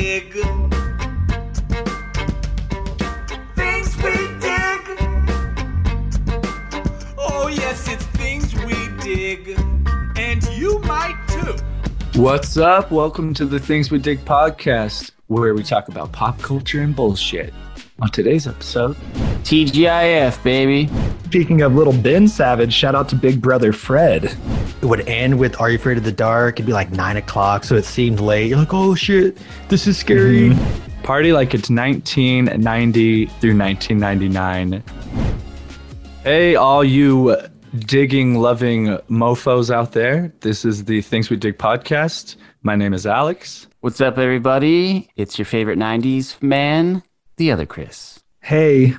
dig. Things we dig. Oh, yes, it's things we dig. And you might too. What's up? Welcome to the Things We Dig podcast, where we talk about pop culture and bullshit. On today's episode, TGIF, baby. Speaking of little Ben Savage, shout out to Big Brother Fred. It would end with Are You Afraid of the Dark? It'd be like nine o'clock, so it seemed late. You're like, oh shit, this is scary. Mm-hmm. party like it's 1990 through 1999. Hey, all you digging, loving mofos out there. This is the Things We Dig podcast. My name is Alex. What's up, everybody? It's your favorite 90s man, the other Chris. Hey,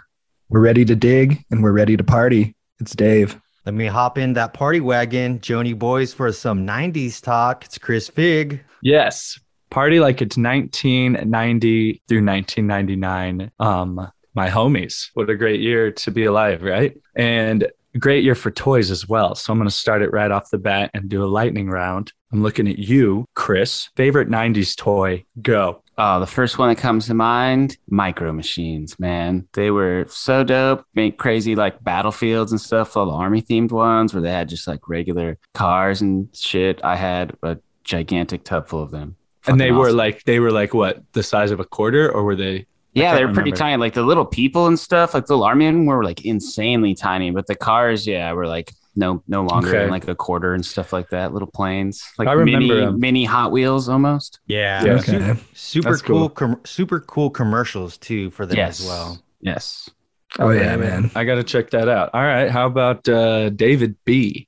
we're ready to dig and we're ready to party. It's Dave. Let me hop in that party wagon, Joni Boys, for some 90s talk. It's Chris Fig. Yes, party like it's 1990 through 1999. Um, my homies. What a great year to be alive, right? And great year for toys as well. So I'm going to start it right off the bat and do a lightning round. I'm looking at you, Chris. Favorite 90s toy? Go. Oh, the first one that comes to mind, Micro Machines, man. They were so dope. Make crazy like battlefields and stuff, all the army themed ones where they had just like regular cars and shit. I had a gigantic tub full of them. and they Fucking were like they were like what the size of a quarter or were they Yeah, they were pretty tiny. Like the little people and stuff, like the little army were like insanely tiny. But the cars, yeah, were like no no longer Okay. than like a quarter and stuff like that. Little planes, like I remember mini 'em. mini Hot Wheels almost. Yeah. Yeah, okay. Super That's cool, cool. com- super cool commercials too for them yes, as well. Yes. Oh yeah, man. i gotta check that out all right how about uh david b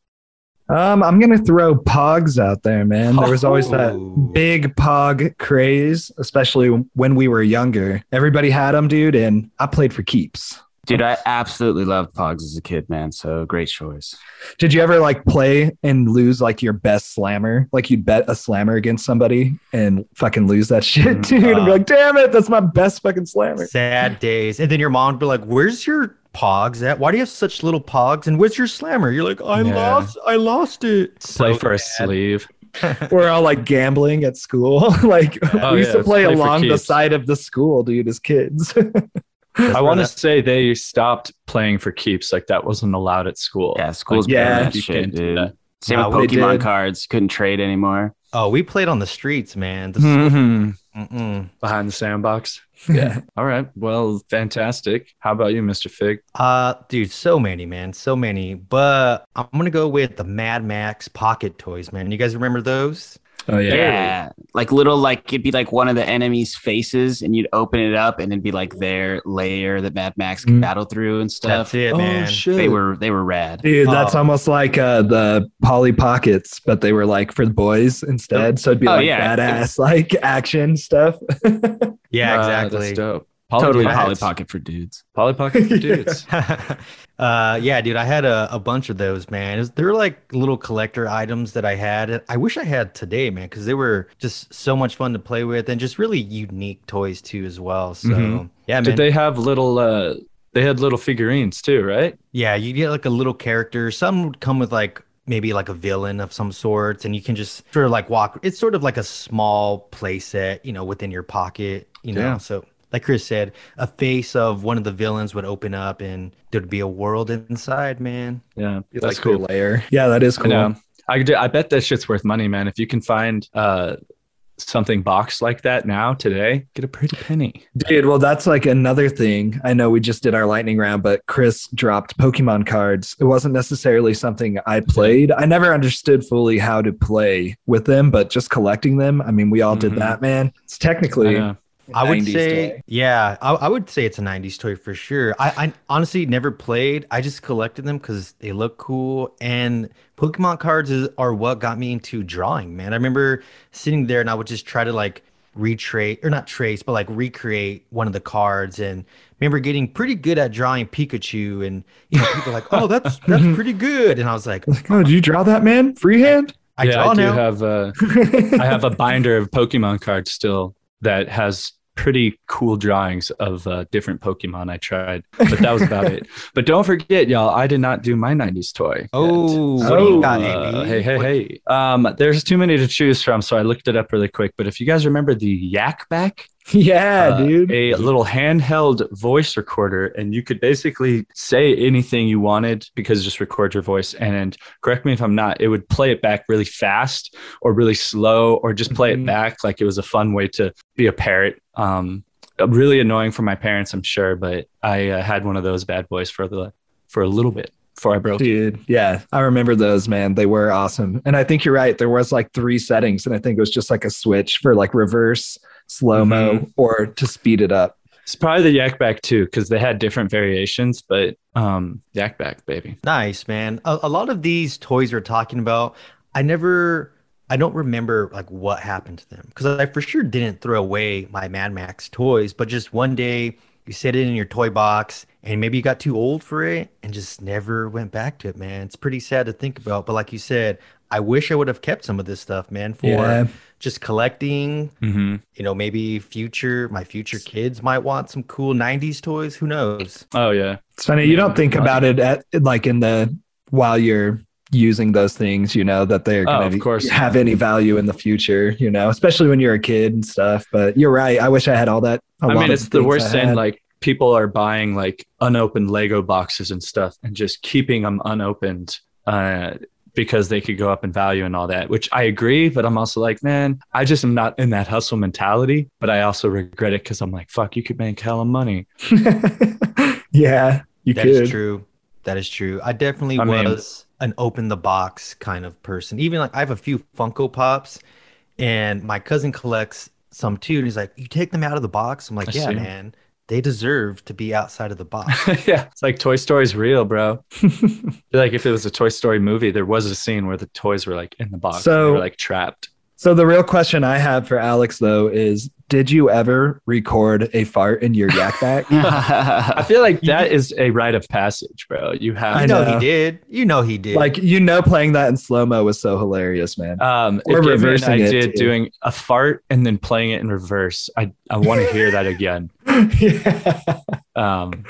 Um, I'm gonna throw Pogs out there, man. There was always that Oh. big Pog craze, especially when we were younger. Everybody had them, dude, and I played for keeps. Dude, I absolutely loved Pogs as a kid, man. So great choice. Did you ever like play and lose like your best slammer? Like you'd bet a slammer against somebody and fucking lose that shit, Mm, dude. and be uh, like, damn it, that's my best fucking slammer. Sad days. And then your mom would be like, Where's your pogs at? Why do you have such little pogs? And where's your slammer? You're like, I Yeah. lost, I lost it. play So for a sleeve We're all like gambling at school. like Oh, we used yeah, to play play along the side of the school, dude, as kids. I want to say they stopped playing for keeps like that wasn't allowed at school Yeah, school's Like, better yeah, than you shit, dude. that. Same No, with Pokemon cards. Couldn't trade anymore. Oh, we played on the streets, man. The- Mhm. Mm-mm. behind the sandbox yeah all right well fantastic how about you mr fig Uh, dude, so many, man, so many. But I'm gonna go with the Mad Max pocket toys, man. You guys remember those? Oh Yeah. Like little, like it'd be like one of the enemy's faces, and you'd open it up, and it'd be like their layer that Mad Max can Mm. battle through and stuff. That's it, man. shit They were they were rad. Dude, that's Oh. almost like uh, the Polly Pockets, but they were like for the boys instead. So it'd be Oh, like yeah. badass, like action stuff. Yeah, Ah, exactly. that's dope Totally dude, I Polly Pocket for dudes. Polly Pocket for dudes. uh, yeah, dude, I had a, a bunch of those, man. Was- They're like little collector items that I had. I wish I had today, man, because they were just so much fun to play with and just really unique toys too, as well. So Mhm. yeah, man. Did they have little? uh They had little figurines too, right? Yeah, you get like a little character. Some would come with like maybe like a villain of some sorts, and you can just sort of like walk. It's sort of like a small play set, you know, within your pocket, you know. Yeah. So, like Chris said, a face of one of the villains would open up, and there'd be a world inside, man. Yeah, That's that's cool cool. layer. Yeah, that is I cool. know. I do- I bet that shit's worth money, man. If you can find uh something boxed like that now today, get a pretty penny. Dude, well, that's like another thing. I know we just did our lightning round, but Chris dropped Pokemon cards. It wasn't necessarily something I played. I never understood fully how to play with them, but just collecting them. I mean, we all Mhm. did that, man. It's I technically. Know. I would say, toy. yeah, I, I would say it's a 90s toy for sure. I, I honestly never played. I just collected them because they look cool. And Pokemon cards is, are what got me into drawing, man. I remember sitting there and I would just try to like retrace, or not trace, but like recreate one of the cards. And remember getting pretty good at drawing Pikachu. And, you know, people are like, oh, that's, that's pretty good. And I was like, Like, oh, did you draw that, man? Freehand? I yeah, draw I do now. have uh I have a binder of Pokemon cards still that has pretty cool drawings of uh, different Pokemon I tried, but that was about it. But don't forget, y'all, I did not do my 90s toy. Oh, you got, Uh, hey, hey, hey. Um, there's too many to choose from, so I looked it up really quick. But if you guys remember the Yak Back, Yeah, uh, dude. a little handheld voice recorder, and you could basically say anything you wanted because just record your voice. And correct me if I'm not, it would play it back really fast or really slow, or just play Mhm. it back like it was a fun way to be a parrot. Um, really annoying for my parents, I'm sure, but I uh, had one of those bad boys for the for a little bit before I broke. it. Dude, yeah, I remember those, man. They were awesome. And I think you're right. There was like three settings, and I think it was just like a switch for like reverse, slow mo, Mm-hmm. or to speed it up. It's probably the Yak Bak too, because they had different variations, but um, Yak Bak, baby. Nice, man. A, a lot of these toys we're talking about, I never, I don't remember like what happened to them because I for sure didn't throw away my Mad Max toys, but just one day you set it in your toy box and maybe you got too old for it and just never went back to it, man. It's pretty sad to think about, but like you said, I wish I would have kept some of this stuff, man, for Yeah. just collecting. Mm-hmm. You know, maybe future, my future kids might want some cool 90s toys. Who knows? Oh yeah. It's funny. You don't think about it at like in the while you're using those things, you know, that they're Oh, going of course. have any value in the future, you know, especially when you're a kid and stuff. But you're right. I wish I had all that. A I lot mean, of it's the worst thing. Like people are buying like unopened Lego boxes and stuff, and just keeping them unopened uh, because they could go up in value and all that. Which I agree, but I'm also like, man, I just am not in that hustle mentality. But I also regret it because I'm like, fuck, you could make hella money. yeah, you That could. is true. That is true. I definitely I mean- was an open the box kind of person. Even like I have a few Funko Pops, and my cousin collects some too. And he's like, "You take them out of the box." I'm like, I "Yeah, see. man. They deserve to be outside of the box." yeah, it's like Toy Story's real, bro. like if it was a Toy Story movie, there was a scene where the toys were like in the box, so, they were like trapped. So the real question I have for Alex though is did you ever record a fart in your yak bak? I feel like that is a rite of passage, bro. You have I know, know. he did. You know he did. like you know playing that in slow-mo was so hilarious, man. Um, Or if given an reversing it, idea too. doing a fart and then playing it in reverse, I I want to hear that again. yeah. Um,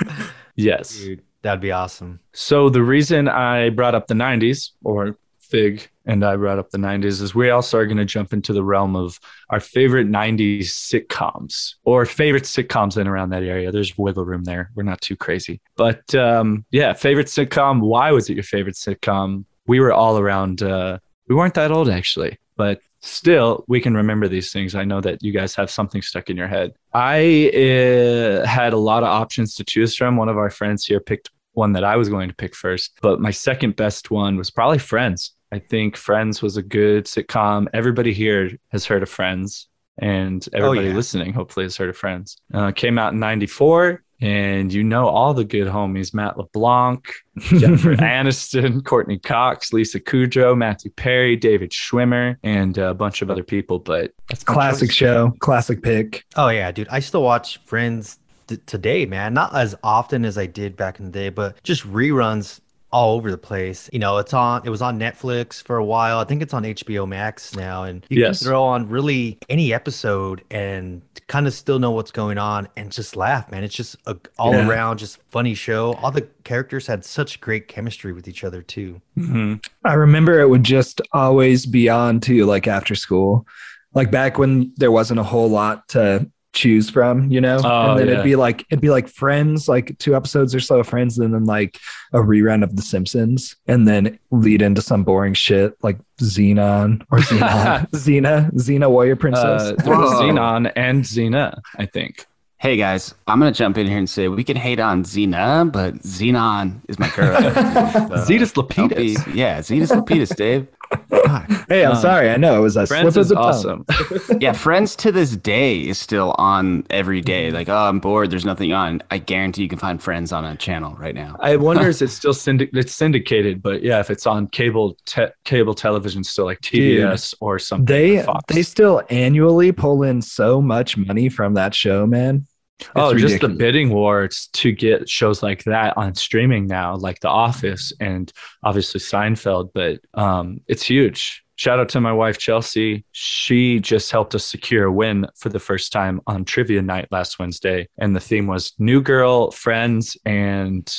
yes. dude, that'd be awesome. So the reason I brought up the '90s, or Fig and I brought up the '90s, is we also are going to jump into the realm of our favorite '90s sitcoms or favorite sitcoms in around that area. There's wiggle room there. We're not too crazy, but um, yeah, favorite sitcom. Why was it your favorite sitcom? We were all around. Uh, we weren't that old actually, but still we can remember these things i know that you guys have something stuck in your head i uh, had a lot of options to choose from one of our friends here picked one that i was going to pick first but my second best one was probably friends i think friends was a good sitcom everybody here has heard of friends and everybody yeah. listening hopefully has heard of friends uh, came out in 94 and you know all the good homies matt leblanc Jennifer Aniston, Courteney Cox, Lisa Kudrow, Matthew Perry, David Schwimmer, and a bunch of other people. But that's my Classic show, classic pick. Oh yeah, dude. I still watch Friends today, man. Not as often as I did back in the day, but just reruns all over the place. You know, it's on. It was on Netflix for a while. I think it's on HBO Max now, and you Yes. can throw on really any episode and kind of still know what's going on and just laugh, man. It's just a all Yeah. around just funny show. All the characters had such great chemistry with each other too. Mhm. I remember it would just always be on too, like after school, like back when there wasn't a whole lot to choose from, you know. Oh, and then yeah. it'd be like it'd be like Friends, like two episodes or so of Friends, and then like a rerun of The Simpsons, and then lead into some boring shit like Zenon or Zenon, Xena, Xena Warrior Princess. Uh, there was Whoa. Zenon and Xena, I think. Hey guys, I'm gonna jump in here and say we can hate on Xena, but Zenon is my girl. So, Zetus don't be- Lapetus. yeah, Zetus Lapetus, Dave. God. hey, I'm um, sorry, I know it was a Friends slip of is the tongue. awesome. Yeah, Friends to this day is still on every day. Like, oh, I'm bored. There's nothing on. I guarantee you can find Friends on a channel right now. I wonder if it's still syndic- it's syndicated, but yeah, if it's on cable te- cable television, still like TBS or something. They or they still annually pull in so much money from that show, man. It's oh, just the bidding wars to get shows like that on streaming now, like The Office and obviously Seinfeld. But um, it's huge. Shout out to my wife, Chelsea. She just helped us secure a win for the first time on trivia night last Wednesday. And the theme was New Girl, Friends, and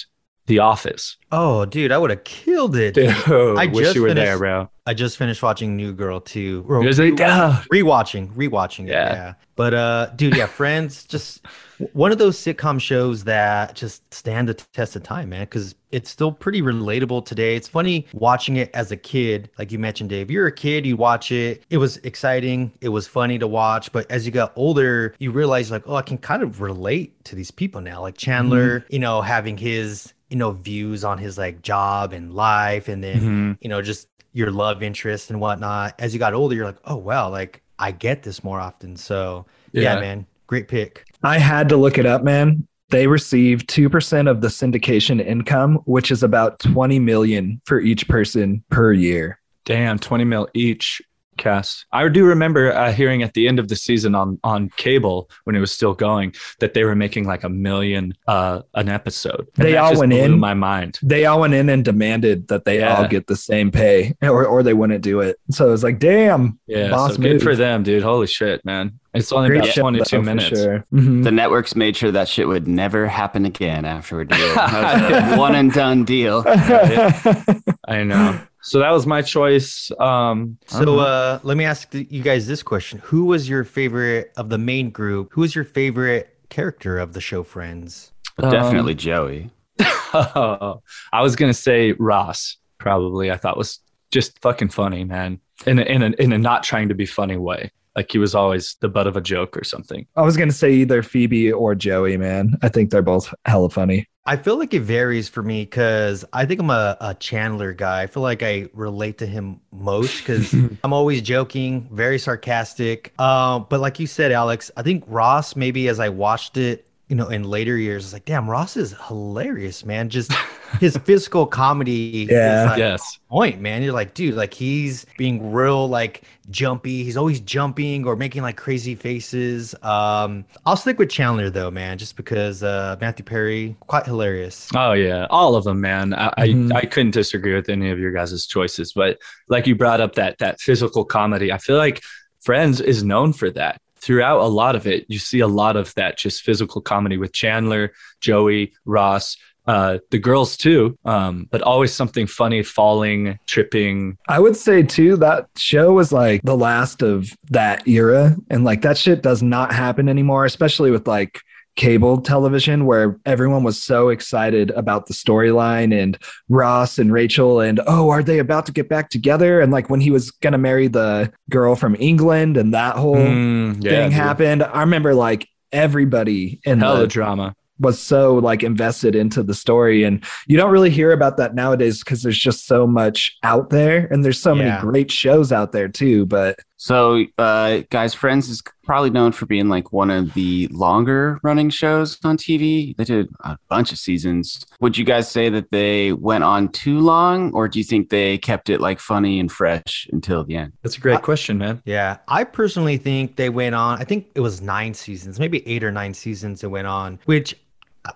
The Office. Oh, dude, I would have killed it. Dude, I wish just you were finished- there, bro. I just finished watching New Girl too. Or It was like, "Duh." rewatching, rewatching it. Yeah. Yeah. But uh, dude, yeah, Friends, just one of those sitcom shows that just stand the test of time, man. Because it's still pretty relatable today. It's funny watching it as a kid, like you mentioned, Dave. You're a kid, you watch it. It was exciting. It was funny to watch. But as you got older, you realize like, oh, I can kind of relate to these people now. Like Chandler, you know, having his you know views on his like job and life, and then Mhm. you know just your love interest and whatnot. As you got older, you're like, oh wow, like I get this more often. So yeah, Yeah. man, great pick. I had to look it up, man. They receive 2% of the syndication income, which is about 20 million for each person per year. Damn, 20 mil each cast. I do remember uh, hearing at the end of the season on on cable when it was still going that they were making like a million uh an episode. And They that all just went blew in. my mind. They all went in and demanded that they Yeah. all get the same pay or, or they wouldn't do it. So it was like, damn. Yeah, Boss so good move. for them, dude. Holy shit, man. It's only Great about show, 22 though, minutes. sure. Mhm. The networks made sure that shit would never happen again after It was a one and done deal. I know. So that was my choice. Um So uh, let me ask you guys this question: Who was your favorite of the main group? Who was your favorite character of the show Friends? Definitely Joey. I was gonna say Ross. Probably, I thought was just fucking funny, man. In a, in a in a not trying to be funny way. Like he was always the butt of a joke or something. I was going to say either Phoebe or Joey, man. I think they're both hella funny. I feel like it varies for me because I think I'm a, a Chandler guy. I feel like I relate to him most because I'm always joking, very sarcastic. Um, but like you said, Alex, I think Ross, maybe as I watched it, you know, in later years, it's like, damn, Ross is hilarious, man. Just his physical comedy Yeah. is like Yes. point, man. You're like, dude, like he's being real like jumpy. He's always jumping or making like crazy faces. Um, I'll stick with Chandler though, man, just because uh Matthew Perry, quite hilarious. Oh yeah, all of them, man. I, Mhm. I I couldn't disagree with any of your guys' choices. But like you brought up that that physical comedy, I feel like Friends is known for that. Throughout a lot of it, you see a lot of that just physical comedy with Chandler, Joey, Ross, uh, the girls too. Um, but always something funny, falling, tripping. I would say too that show was like the last of that era, and like that shit does not happen anymore, especially with like cable television where everyone was so excited about the storyline and Ross and Rachel and oh are they about to get back together and like when he was going to marry the girl from England and that whole Mm, yeah, thing happened I remember like everybody in Hell the drama. was so like invested into the story and you don't really hear about that nowadays because there's just so much out there and there's so Yeah. many great shows out there too but So, uh, guys, Friends is probably known for being like one of the longer running shows on TV. They did a bunch of seasons. Would you guys say that they went on too long, or do you think they kept it like funny and fresh until the end? That's a great question, man. Yeah, I personally think they went on. I think it was nine seasons, maybe eight or nine seasons. It went on, which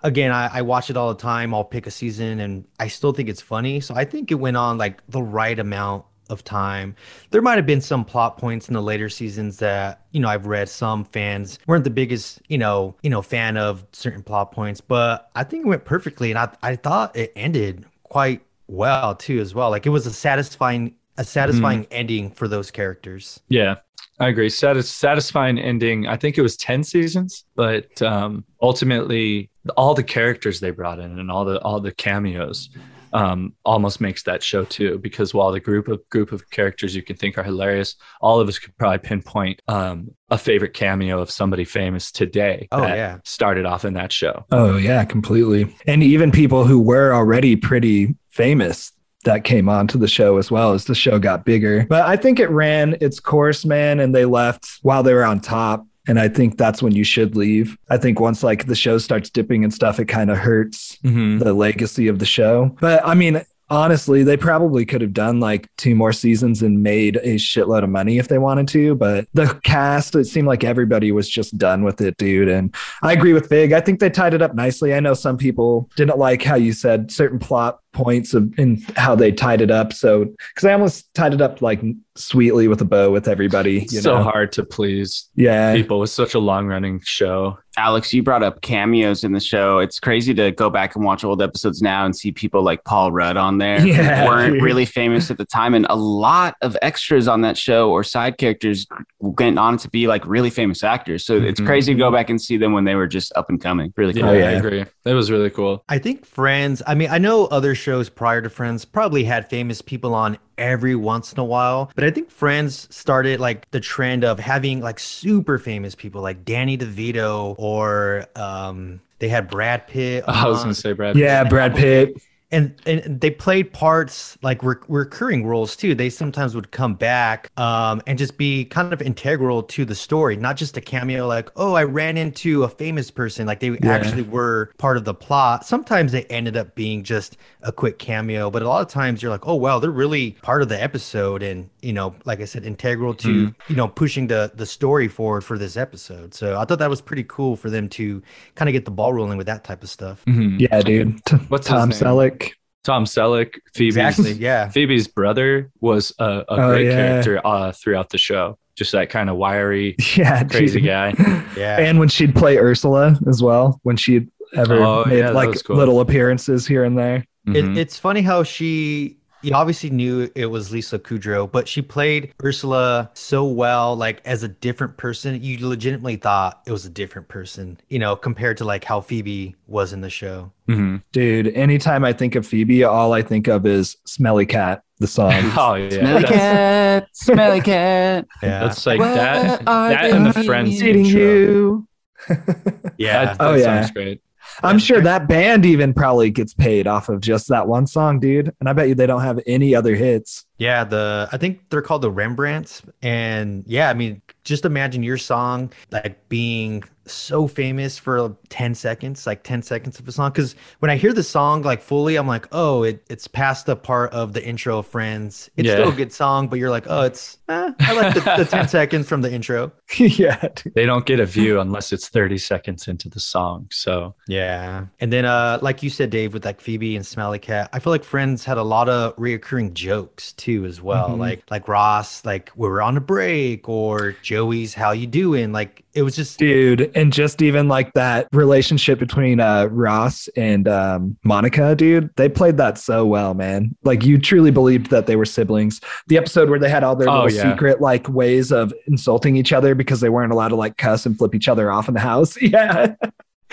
again, I, I watch it all the time. I'll pick a season, and I still think it's funny. So I think it went on like the right amount of time. There might have been some plot points in the later seasons that you know I've read some fans weren't the biggest you know you know fan of certain plot points, but I think it went perfectly, and I I thought it ended quite well too as well. Like it was a satisfying a satisfying ending for those characters. Yeah, I agree. Satis- satisfying ending. I think it was 10 seasons, but um, ultimately all the characters they brought in and all the all the cameos um, almost makes that show too. Because while the group of group of characters you can think are hilarious, all of us could probably pinpoint um, a favorite cameo of somebody famous today. Oh, that yeah. started off in that show. oh yeah completely and even people who were already pretty famous that came onto the show as well as the show got bigger but i think it ran its course man and they left while they were on top and i think that's when you should leave i think once like the show starts dipping and stuff it kind of hurts Mm-hmm. the legacy of the show. But I mean, honestly, they probably could have done like two more seasons and made a shitload of money if they wanted to. But the cast, it seemed like everybody was just done with it, dude. And I agree with Fig. I think they tied it up nicely. I know some people didn't like how you said certain plot points of in how they tied it up. So because I almost tied it up like sweetly with a bow with everybody. You so know? hard to please Yeah. people with such a long running show. Alex, you brought up cameos in the show. It's crazy to go back and watch old episodes now and see people like Paul Rudd on there who Yeah, weren't dude. really famous at the time, and a lot of extras on that show or side characters went on to be like really famous actors. So it's Mhm. crazy to go back and see them when they were just up and coming. Really cool. Yeah, Oh, yeah. I agree. It was really cool. I think Friends, I mean, I know other shows prior to Friends probably had famous people on every once in a while, but I think Friends started like the trend of having like super famous people like Danny DeVito or um they had Brad Pitt. I was gonna say Brad. Pitt. Yeah, Brad Pitt. And and they played parts like re- recurring roles too. They sometimes would come back um, and just be kind of integral to the story, not just a cameo. Like, oh, I ran into a famous person. Like they actually were part of the plot. Sometimes they ended up being just a quick cameo, but a lot of times you're like, oh wow, they're really part of the episode, and you know, like I said, integral to you know pushing the the story forward for this episode. So I thought that was pretty cool for them to kind of get the ball rolling with that type of stuff. Mhm. Yeah, dude. What's Tom name? Selleck. Tom Selleck, Phoebe's Exactly. Yeah. Phoebe's brother was a, a Oh, great yeah. character uh, throughout the show. Just that kind of wiry, Yeah, crazy dude. guy. Yeah. And when she'd play Ursula as well, when she'd ever Oh, made yeah, like cool. little appearances here and there. Mhm. It, it's funny how she you obviously knew it was Lisa Kudrow, but she played Ursula so well, like as a different person. You legitimately thought it was a different person, you know, compared to like how Phoebe was in the show. Mhm. Dude, anytime I think of Phoebe, all I think of is Smelly Cat, the song. Oh yeah, Smelly that's, cat, smelly cat. Yeah. that's like Where that. are That and the Friends Eating intro. you. yeah. That, Oh, that yeah. sounds great. I'm sure that band even probably gets paid off of just that one song, dude. And I bet you they don't have any other hits. Yeah, the I think they're called the Rembrandts, and yeah, I mean, just imagine your song like being so famous for 10 seconds, like 10 seconds of a song. Because when I hear the song like fully, I'm like, oh, it, it's past the part of the intro of Friends. It's Yeah. still a good song, but you're like, oh, it's eh, I like the, the 10 seconds from the intro. yeah. They don't get a view unless it's 30 seconds into the song. So Yeah, and then uh, like you said, Dave, with like Phoebe and Smelly Cat, I feel like Friends had a lot of reoccurring jokes too, as well. Mhm. Like like Ross, like we're on a break, or Joey's how you doing? Like it was just dude. And just even like that relationship between uh, Ross and um, Monica, dude, they played that so well, man. Like you truly believed that they were siblings. The episode where they had all their Oh, little yeah. secret like ways of insulting each other because they weren't allowed to like cuss and flip each other off in the house. Yeah.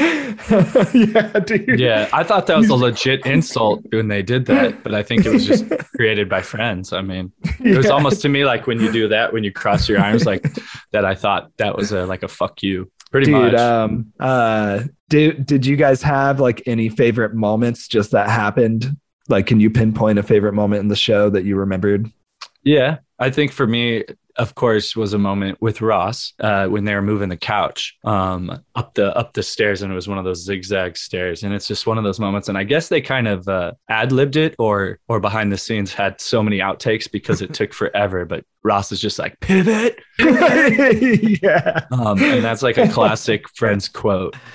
yeah, dude. yeah, I thought that was a legit insult when they did that, but I think it was just created by friends. I mean, it was Yeah. almost to me like when you do that, when you cross your arms like that. I thought that was a like a fuck you, pretty dude much. um uh did did you guys have like any favorite moments just that happened like can you pinpoint a favorite moment in the show that you remembered Yeah, I think for me, of course, was a moment with Ross uh, when they were moving the couch um, up the up the stairs, and it was one of those zigzag stairs, and it's just one of those moments. And I guess they kind of uh, ad libbed it, or or behind the scenes had so many outtakes because it took forever. But Ross is just like pivot, yeah um, and that's like a classic Friends quote.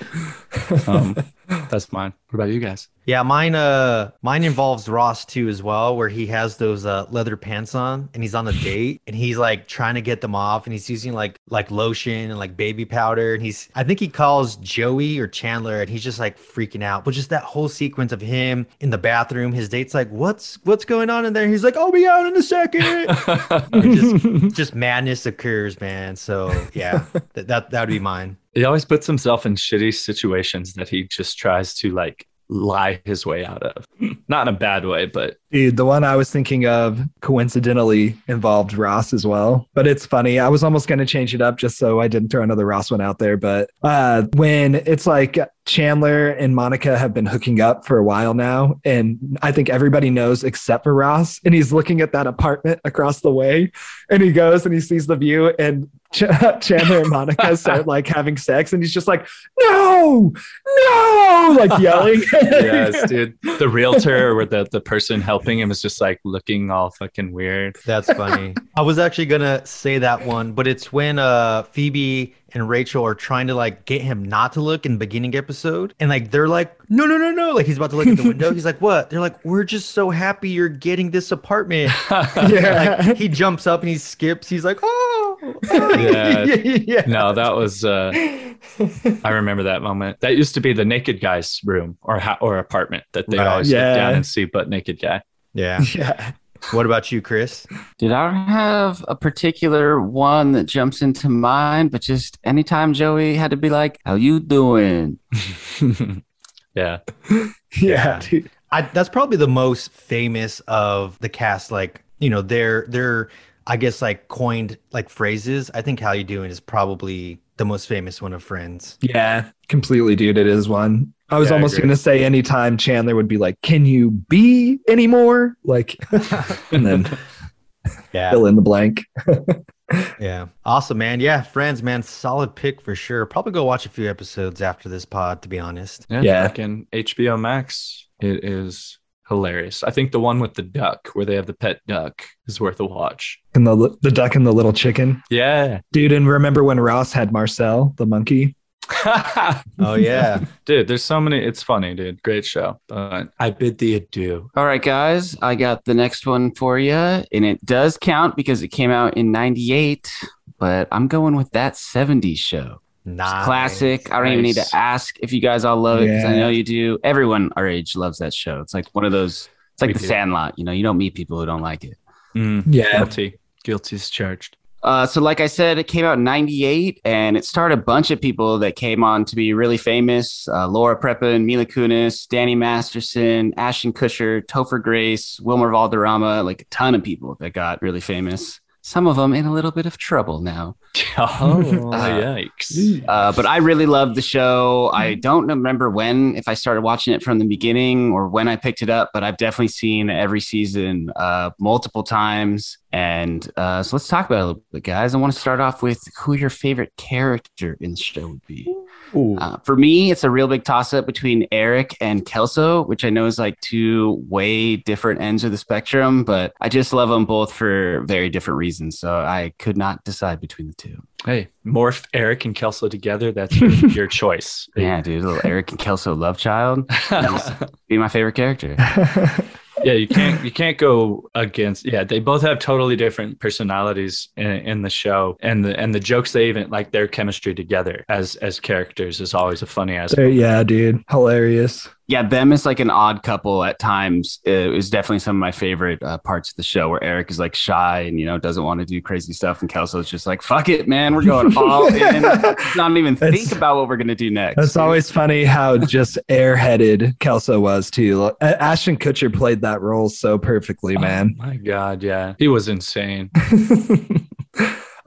Um, that's mine. What about you guys? yeah, mine uh mine involves Ross too as well, where he has those uh leather pants on and he's on a date and he's like trying to get them off and he's using like like lotion and like baby powder and he's I think he calls Joey or Chandler and he's just like freaking out. But just that whole sequence of him in the bathroom, his date's like, What's what's going on in there? He's like, I'll be out in a second. just just madness occurs, man. So yeah, that that that would be mine. he always puts himself in shitty situations that he just tries to like lie his way out of. Not in a bad way, but Dude, the one I was thinking of coincidentally involved Ross as well. But it's funny. I was almost going to change it up just so I didn't throw another Ross one out there. But uh, when it's like Chandler and Monica have been hooking up for a while now, and I think everybody knows except for Ross, and he's looking at that apartment across the way, and he goes and he sees the view, and Ch- Chandler and Monica start like having sex, and he's just like, no, no, like yelling. yes, dude. The realtor or the, the person helping helping him is just like looking all fucking weird. That's funny. I was actually gonna say that one, but it's when uh Phoebe and Rachel are trying to like get him not to look in the beginning episode, and like they're like, no, no, no, no, like he's about to look at the window. He's like, what? They're like, we're just so happy you're getting this apartment. Yeah. Like he jumps up and he skips. He's like, oh, oh. Yeah. yeah. No, that was. uh I remember that moment. That used to be the naked guy's room or ha- or apartment that they Right. always Yeah. sit down and see butt naked guy. Yeah. Yeah. What about you, Chris? Did I have a particular one that jumps into mind? But just anytime Joey had to be like, "How you doing?" yeah. Yeah, dude. I, that's probably the most famous of the cast. Like, you know, their their I guess like coined like phrases. I think "How you doing" is probably the most famous one of Friends. Yeah, completely, dude. It is one. I was Yeah, almost going to say anytime Chandler would be like, Can you be anymore? Like, and then Yeah, fill in the blank. yeah, awesome, man. Yeah, Friends, man, solid pick for sure. Probably go watch a few episodes after this pod, to be honest. Yeah. Yeah. Fucking HBO Max. It is hilarious. I think the one with the duck where they have the pet duck is worth a watch. And the, the duck and the little chicken. Yeah. Dude, and remember when Ross had Marcel, the monkey? Oh yeah, dude, there's so many. It's funny, dude. Great show. But I bid thee adieu. All right, guys, I got the next one for you, and it does count because it came out in '98. But I'm going with that '70s show. It's nice. classic. I don't even need to ask if you guys all love it because I know you do. Everyone our age loves that show. It's like one of those. It's like We The do. Sandlot. You know, you don't meet people who don't like it. Mm, Yeah. Guilty. Guilty is charged. Uh, so, like I said, it came out in '98, and it starred a bunch of people that came on to be really famous: uh, Laura Prepon, Mila Kunis, Danny Masterson, Ashton Kutcher, Topher Grace, Wilmer Valderrama, like a ton of people that got really famous. Some of them in a little bit of trouble now. Oh, Uh, yikes. Uh, but I really loved the show. I don't remember when, if I started watching it from the beginning or when I picked it up, but I've definitely seen every season uh, multiple times. And uh, so let's talk about it a little bit, guys. I want to start off with who your favorite character in the show would be. Uh, for me, it's a real big toss up between Eric and Kelso, which I know is like two way different ends of the spectrum, but I just love them both for very different reasons. So I could not decide between the two. Hey, morph Eric and Kelso together. That's your, your choice. Yeah, dude, little Eric and Kelso love child. Be my favorite character. yeah, you can't you can't go against. Yeah, they both have totally different personalities in, in the show, and the and the jokes they even like their chemistry together as as characters is always a funny ass. Yeah, dude. Hilarious. Yeah, them is like an odd couple at times It was definitely some of my favorite uh, parts of the show where Eric is like shy and, you know, doesn't want to do crazy stuff. And Kelso's just like, fuck it, man. We're going all in. Not even That's- think about what we're going to do next. That's always funny how just airheaded Kelso was too. Ashton Kutcher played that role so perfectly, man. Oh my god, yeah, he was insane.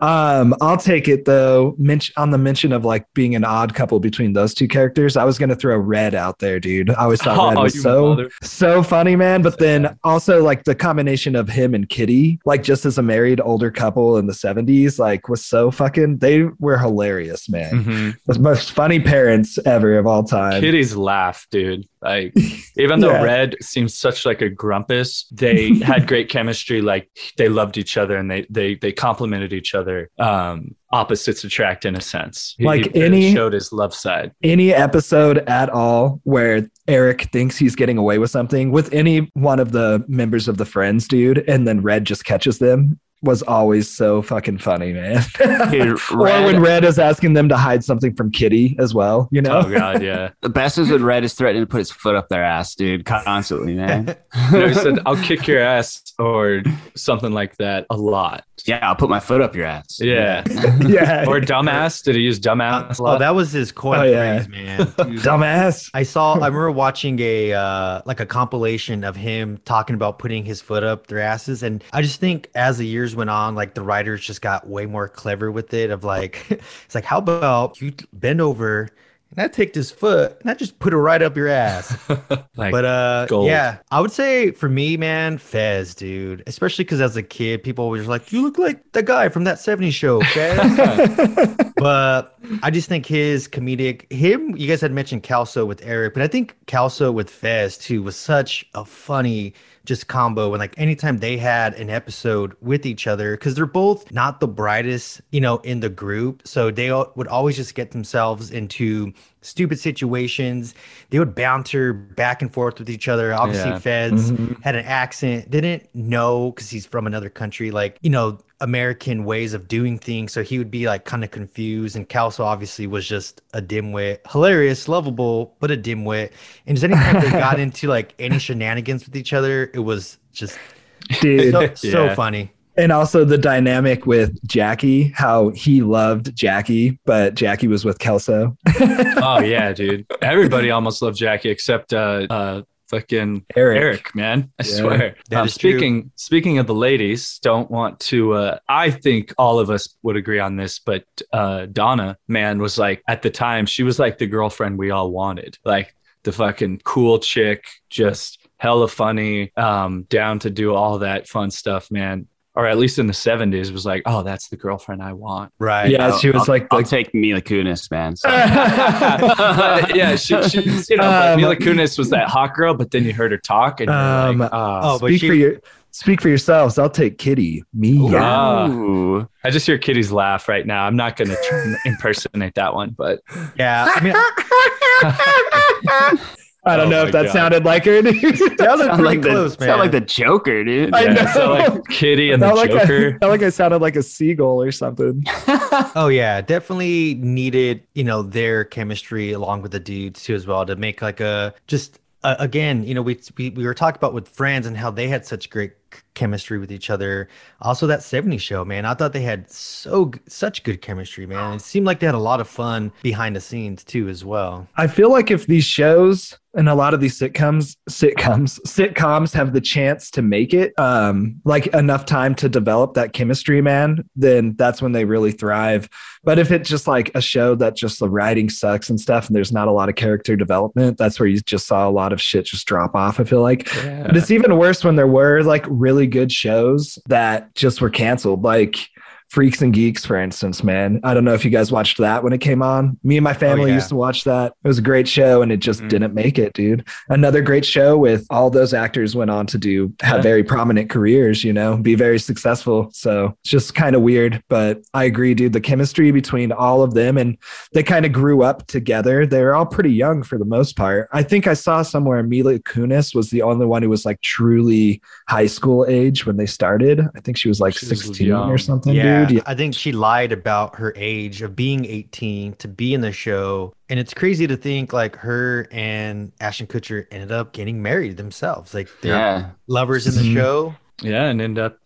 um, I'll take it though. Mention on the mention of like being an odd couple between those two characters. I was gonna throw Red out there, dude. I always thought Red Oh, was so mother- so funny, man. But then also like the combination of him and Kitty, like just as a married older couple in the '70s, like was so fucking. They were hilarious, man. Mhm. The most funny parents ever of all time. Kitty's laugh, dude. Like, even though Yeah. Red seems such like a grumpus, they had great chemistry. Like, they loved each other and they they they complemented each other. Um, opposites attract in a sense. He- Like he really any- showed his love side. any episode at all where Eric thinks he's getting away with something with any one of the members of the friends, dude, and then Red just catches them was always so fucking funny, man. Dude, or when Red is asking them to hide something from Kitty as well, you know? Oh god, yeah. the best is when Red is threatening to put his foot up their ass, dude, constantly, man. No, he said, "I'll kick your ass" or something like that a lot. yeah, I'll put my foot up your ass. Yeah. yeah. Or dumbass. Did he use dumbass a Oh, that was his coin Oh, yeah. phrase, man. Dude, Dumbass. I saw. I remember watching a uh, like a compilation of him talking about putting his foot up their asses, and I just think as the years went on, like the writers just got way more clever with it. Of like, it's like, how about you bend over and I take this foot and I just put it right up your ass. like, But uh, gold. yeah, I would say for me, man, Fez, dude. Especially because as a kid, people always like, you look like the guy from that '70s show, Fez. but I just think his comedic, him. You guys had mentioned Kelso with Eric, but I think Kelso with Fez too was such a funny just combo and like anytime they had an episode with each other because they're both not the brightest you know in the group. So they would always just get themselves into stupid situations. They would banter back and forth with each other. Obviously Yeah. Fez Mhm. had an accent. Didn't know because he's from another country. Like you know american ways of doing things so he would be like kind of confused and Kelso obviously was just a dimwit hilarious lovable but a dimwit and just anytime they got into like any shenanigans with each other it was just Dude. so, so Yeah. funny And also the dynamic with Jackie, how he loved Jackie, but Jackie was with Kelso. oh yeah, dude. Everybody almost loved Jackie except uh uh fucking Eric. Eric, man. I Yeah. swear. Um, is true. speaking speaking of the ladies, don't want to uh I think all of us would agree on this, but uh Donna, man, was like at the time, she was like the girlfriend we all wanted. Like the fucking cool chick, just hella funny, um, down to do all that fun stuff, man. Or at least in the 70s, was like, oh, that's the girlfriend I want. right Yeah, she was I'll- like I'll the take Mila Kunis, man. So- But, yeah, she, she's you know, Um, Mila Kunis was that hot girl, but then you heard her talk, and you're Um, like, ah. oh but speak she for your speak for yourselves. I'll take Kitty. Me. Ah. Ooh. I just hear Kitty's laugh right now. I'm not gonna impersonate that one, but yeah i mean I don't Oh know if that God. sounded like her. dude. sounded Sound pretty like the close sound like the Joker, dude. I yeah, know. so like Kitty and the Sound like Joker. I, sound like I sounded like a seagull or something. Oh yeah, definitely needed, you know, their chemistry along with the dudes too as well to make like a just uh, again, you know, we, we we were talking about with friends and how they had such great c- chemistry with each other. Also that 70s show, man. I thought they had so such good chemistry, man. It seemed like they had a lot of fun behind the scenes too as well. I feel like if these shows and a lot of these sitcoms, sitcoms, sitcoms have the chance to make it, um, like enough time to develop that chemistry, man, then that's when they really thrive. But if it's just like a show that just the writing sucks and stuff, and there's not a lot of character development, that's where you just saw a lot of shit just drop off. I feel like, but it's even worse when there were like really good shows that just were canceled, like. Freaks and Geeks, for instance, man. I don't know if you guys watched that when it came on. Me and my family yeah. used to watch that. It was a great show and it just Mm. didn't make it, dude. Another great show with all those actors went on to do have Yeah. very prominent careers, you know, be very successful. So it's just kind of weird, but I agree, dude. The chemistry between all of them and they kind of grew up together. They're all pretty young for the most part. I think I saw somewhere Mila Kunis was the only one who was like truly high school age when they started. I think she was like She 16 young. or something, Yeah, dude. I think she lied about her age of being 18 to be in the show. And it's crazy to think like her and Ashton Kutcher ended up getting married themselves. Like they're Yeah. lovers in the Mhm. show. yeah, and end up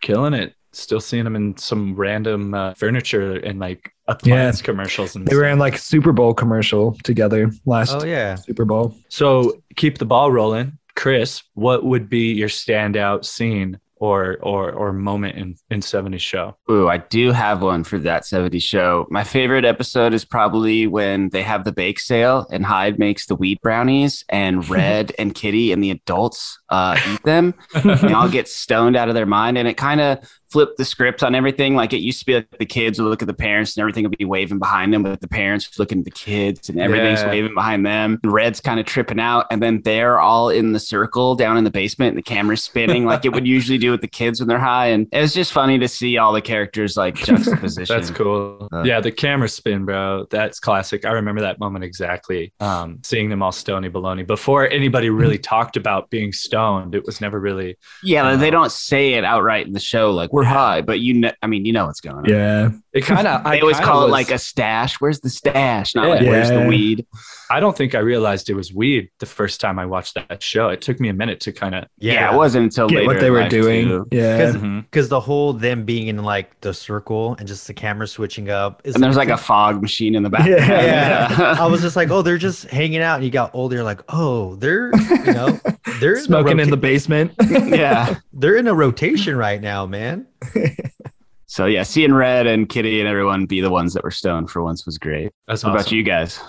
killing it. Still seeing them in some random uh, furniture and like appliance commercials. And They were in like Super Bowl commercial together last Oh yeah. Super Bowl. So keep the ball rolling, Chris. What would be your standout scene or or or moment in in 70s show? Ooh, I do have one for that 70s show. My favorite episode is probably when they have the bake sale and Hyde makes the wheat brownies and Red and Kitty and the adults uh, eat them. and all get stoned out of their mind. And it kind of flipped the script on everything. Like it used to be like the kids would look at the parents and everything would be waving behind them, but the parents looking at the kids and everything's Yeah. waving behind them. And Red's kind of tripping out. And then they're all in the circle down in the basement and the camera's spinning like it would usually do with the kids when they're high. And it was just funny to see all the characters like juxtaposition. That's cool. Uh, yeah, the camera spin, bro. That's classic. I remember that moment exactly. Um, seeing them all stony baloney before anybody really talked about being stoned. It was never really. Yeah, they don't say it outright in the show like we're high, but you know, I mean, you know what's going on. Yeah. It kind of. They always call it like a stash. Where's the stash? Not like Yeah. where's the weed. I don't think I realized it was weed the first time I watched that show. It took me a minute to kind of. Yeah, it wasn't until later what they were doing. too. Yeah. Mm-hmm. Because the whole them being in like the circle and just the camera switching up. Is And there's like a fog machine in the back. Yeah. yeah. I was just like, oh, they're just hanging out. And you got older, like, oh, they're you know, they're Smoking in the basement. yeah. they're in a rotation right now, man. So yeah, seeing Red and Kitty and everyone be the ones that were stoned for once was great. That's What awesome. about you guys?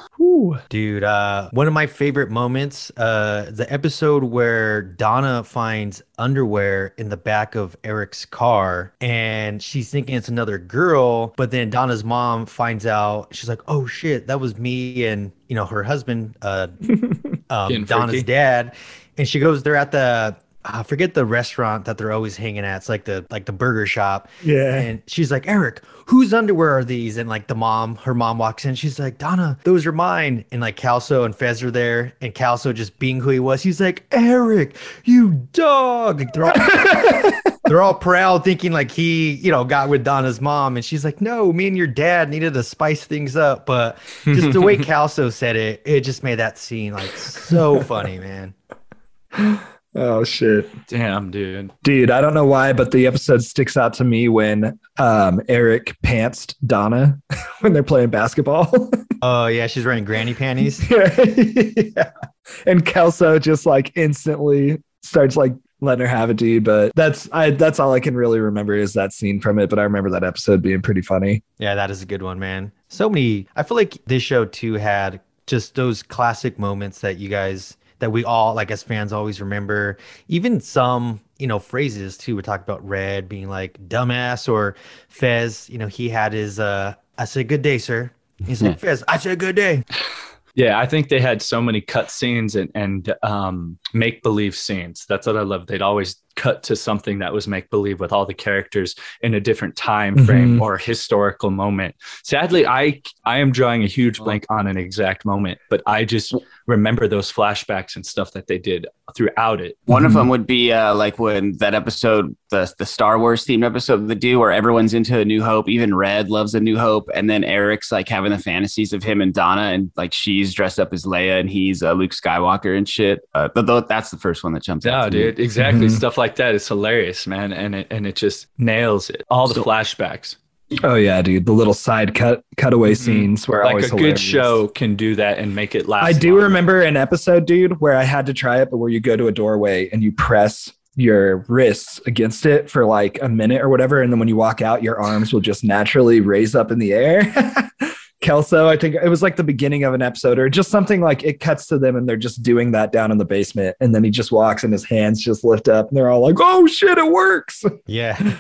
Dude, uh, one of my favorite moments, uh, the episode where Donna finds underwear in the back of Eric's car and she's thinking it's another girl, but then Donna's mom finds out, she's like, oh shit, that was me and, you know, her husband, uh, um, Donna's dad. And she goes, they're at the, I forget the restaurant that they're always hanging at. It's like the like the burger shop. Yeah. And she's like, Eric, whose underwear are these? And like the mom, her mom walks in. She's like, Donna, those are mine. And like Kelso and Fez are there. And Kelso just being who he was, he's like, Eric, you dog. Like, they're, all, they're all proud, thinking like he, you know, got with Donna's mom. And she's like, no, me and your dad needed to spice things up. But just the way Kelso said it, it just made that scene like so funny, man. Oh shit. Damn, dude. Dude, I don't know why, but the episode sticks out to me when um, Eric pantsed Donna when they're playing basketball. Oh, yeah. She's wearing granny panties. yeah. And Kelso just like instantly starts like letting her have it, dude. But that's I that's all I can really remember is that scene from it. But I remember that episode being pretty funny. Yeah, that is a good one, man. So many. I feel like this show too had just those classic moments that you guys, that we all, like as fans, always remember. Even some, you know, phrases too. We talked about Red being like dumbass or Fez. You know, he had his, uh, I said, good day, sir. He's like, Fez, I said, good day. Yeah, I think they had so many cut scenes and, and um, make believe scenes. That's what I love. They'd always cut to something that was make believe with all the characters in a different time frame Mhm. or historical moment. Sadly, I I am drawing a huge blank on an exact moment, but I just remember those flashbacks and stuff that they did throughout it. One of Mhm. them would be uh, like when that episode, the the Star Wars themed episode they do, where everyone's into A New Hope. Even Red loves A New Hope, and then Eric's like having the fantasies of him and Donna, and like she's dressed up as Leia and he's uh, Luke Skywalker and shit. Uh, but though that's the first one that jumps Yeah, out. to me. dude, exactly. Mhm. Stuff like that is hilarious, man, and it and it just nails it. All the flashbacks. Oh yeah, dude. The little side cut cutaway Mhm. scenes were Like always a good show can do that and make it last. I do longer. remember an episode, dude, where I had to try it, but where you go to a doorway and you press your wrists against it for like a minute or whatever, and then when you walk out, your arms will just naturally raise up in the air. Kelso, I think it was like the beginning of an episode, or just something like it cuts to them and they're just doing that down in the basement, and then he just walks and his hands just lift up, and they're all like, "Oh shit, it works!" Yeah.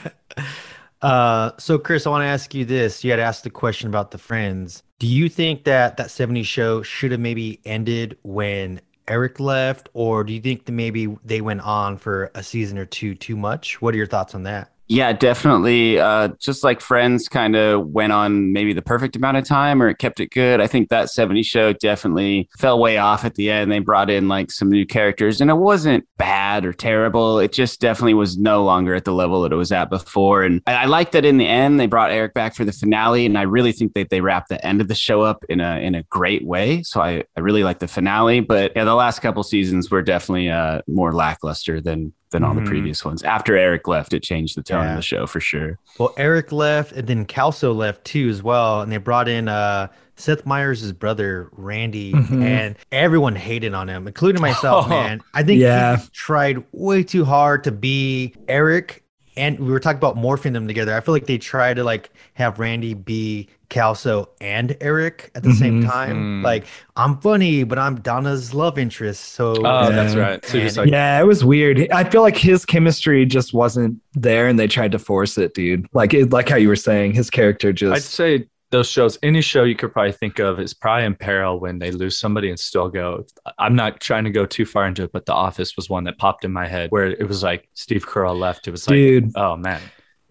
uh, so Chris, I want to ask you this. You had asked the question about the friends. Do you think that that 70s show should have maybe ended when Eric left, or do you think that maybe they went on for a season or two too much? What are your thoughts on that? Yeah, definitely. Uh, just like Friends kind of went on maybe the perfect amount of time or it kept it good. I think that 70 show definitely fell way off at the end. They brought in like some new characters and it wasn't bad or terrible. It just definitely was no longer at the level that it was at before. And I, I like that in the end, they brought Eric back for the finale. And I really think that they wrapped the end of the show up in a, in a great way. So I, I really like the finale, but yeah, the last couple seasons were definitely uh, more lackluster than, than all Mhm. the previous ones. After Eric left, it changed the tone Yeah. of the show for sure. Well, Eric left, and then Kelso left too as well, and they brought in uh, Seth Meyers' brother Randy, Mhm. and everyone hated on him, including myself. Oh. man, I think Yeah. he tried way too hard to be Eric, and we were talking about morphing them together. I feel like they tried to like have Randy be Kelso and Eric at the same Mhm. time. Mm. Like I'm funny, but I'm Donna's love interest. So Oh, that's Yeah. right. So just like yeah, it was weird. I feel like his chemistry just wasn't there, and they tried to force it, dude. Like, it, like how you were saying, his character just. I'd say those shows, any show you could probably think of is probably in peril when they lose somebody and still go. I'm not trying to go too far into it, but The Office was one that popped in my head where it was like Steve Carell left. It was like, Dude, oh man,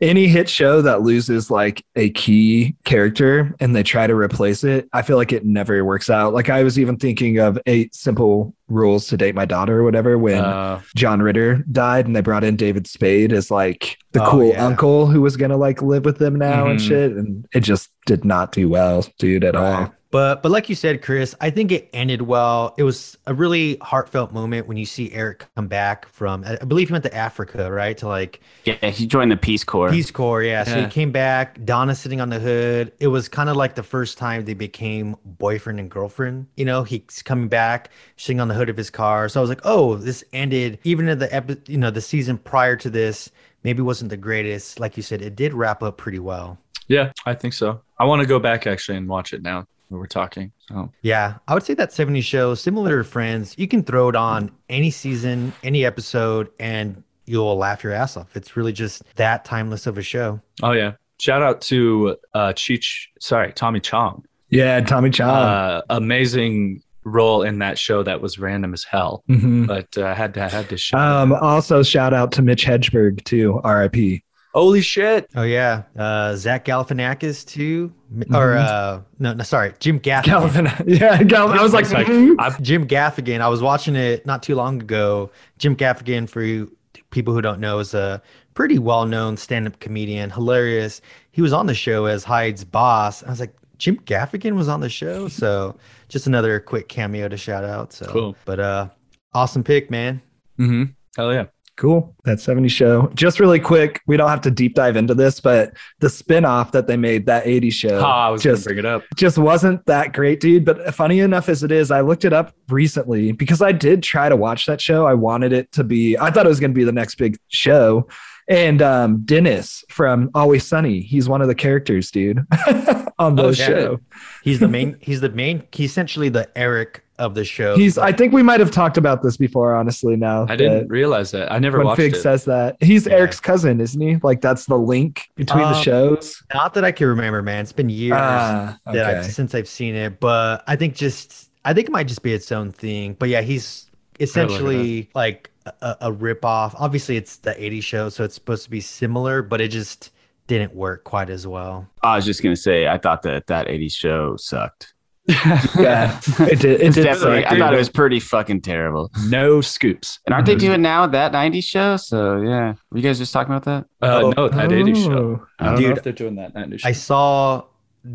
any hit show that loses like a key character and they try to replace it, I feel like it never works out. Like I was even thinking of eight simple rules to date my daughter or whatever when uh, John Ritter died and they brought in David Spade as like the Oh, cool yeah. uncle who was gonna like live with them now and Mhm. shit. And it just did not do well, dude, at all. But but like you said, Chris, I think it ended well. It was a really heartfelt moment when you see Eric come back from I believe he went to Africa, right? To like Yeah, he joined the Peace Corps. Peace Corps, yeah. So he came back, Donna sitting on the hood. It was kind of like the first time they became boyfriend and girlfriend. You know, he's coming back, sitting on the hood of his car. So I was like, oh, this ended even in the epi- you know, the season prior to this, maybe wasn't the greatest. Like you said, it did wrap up pretty well. yeah, I think so. I want to go back actually and watch it now when we're talking. So Yeah, I would say that 70 show, similar to Friends, you can throw it on any season, any episode, and you'll laugh your ass off. It's really just that timeless of a show. Oh yeah. Shout out to uh Cheech sorry, Tommy Chong. Yeah, Tommy Chong. Uh amazing role in that show that was random as hell. Mhm. But uh, I had to I had to show. Um, also shout out to Mitch Hedberg too, RIP. Holy shit! Oh yeah, uh, Zach Galifianakis too, or uh, no, no, sorry, Jim Gaffigan. Galvin, yeah, Galvin. I was like, It's like, mhm. Jim Gaffigan. I was watching it not too long ago. Jim Gaffigan, for you people who don't know, is a pretty well-known stand-up comedian, hilarious. He was on the show as Hyde's boss. I was like, Jim Gaffigan was on the show, so just another quick cameo to shout out. So, Cool. but uh, awesome pick, man. mm-hmm. Hell yeah! Cool. That 70 show. Just really quick, we don't have to deep dive into this, but the spin-off that they made, that 80 show, Ah, I was just gonna bring it up. just wasn't that great, dude. But funny enough as it is, I looked it up recently because I did try to watch that show. I wanted it to be, I thought it was going to be the next big show. And um, Dennis from Always Sunny, he's one of the characters, dude, on the Oh, show. He's the main. he's the main. He's essentially the Eric of the show. He's, I think we might have talked about this before, honestly, now. I didn't realize that. I never When watched Fig it. says that, he's Yeah. Eric's cousin, isn't he? Like, that's the link between the Um, shows. not that I can remember, man. It's been years. Ah, that I've, since I've seen it, but I think just I think it might just be its own thing. But yeah, he's essentially like a, a rip off. Obviously, it's the '80s show, so it's supposed to be similar, but it just didn't work quite as well. I was just gonna say, I thought that that '80s show sucked. yeah, it did. It It's did definitely. suck, I thought it was pretty fucking terrible. no scoops. And aren't they doing now that '90s show? So yeah, were you guys just talking about that? Uh, Oh. no, that 80s show. Oh. I don't know Dude, if they're doing that 90s show. I saw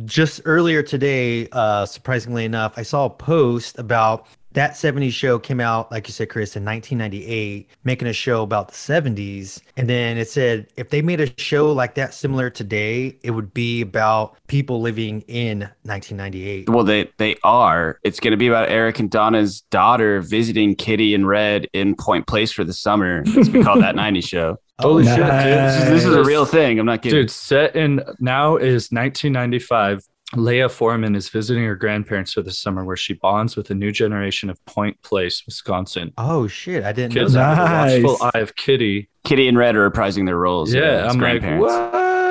just earlier today, uh, surprisingly enough, I saw a post about that 70s show came out, like you said, Chris, in 1998, making a show about the 70s. And then it said if they made a show like that similar today, it would be about people living in 1998. Well, they they are. It's going to be about Eric and Donna's daughter visiting Kitty and Red in Point Place for the summer. It's been called that '90s show. Oh, Holy Nice. shit, dude. This is, this is a real thing. I'm not kidding. Dude, set in now is 1995. Leia Forman is visiting her grandparents for the summer where she bonds with a new generation of Point Place, Wisconsin. Oh, shit. I didn't know that. have the Nice. watchful eye of Kitty. Kitty and Red are reprising their roles. Yeah, as I'm like, grandparents.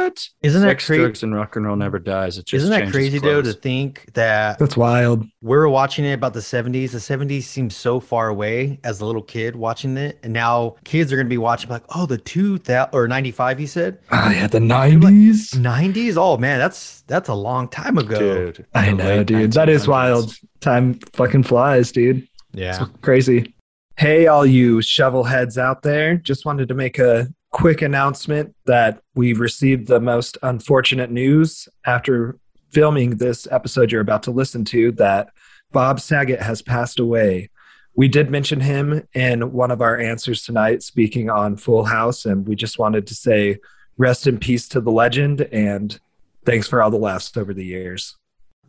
What? Isn't that crazy? drugs, and rock and roll never dies. It just Isn't that changes crazy, though, to think that That's wild. we were watching it about the 70s. The 70s seems so far away as a little kid watching it. And now kids are going to be watching, like, oh, the 2000 or 95, he said. Oh yeah, the nineties. 90s? Oh, man, that's that's a long time ago. Dude, I know, late dude. That is wild. Time fucking flies, dude. Yeah. it's Crazy. Hey, all you shovel heads out there. Just wanted to make a quick announcement that we've received the most unfortunate news after filming this episode you're about to listen to that Bob Saget has passed away. We did mention him in one of our answers tonight, speaking on Full House, and we just wanted to say rest in peace to the legend and thanks for all the laughs over the years.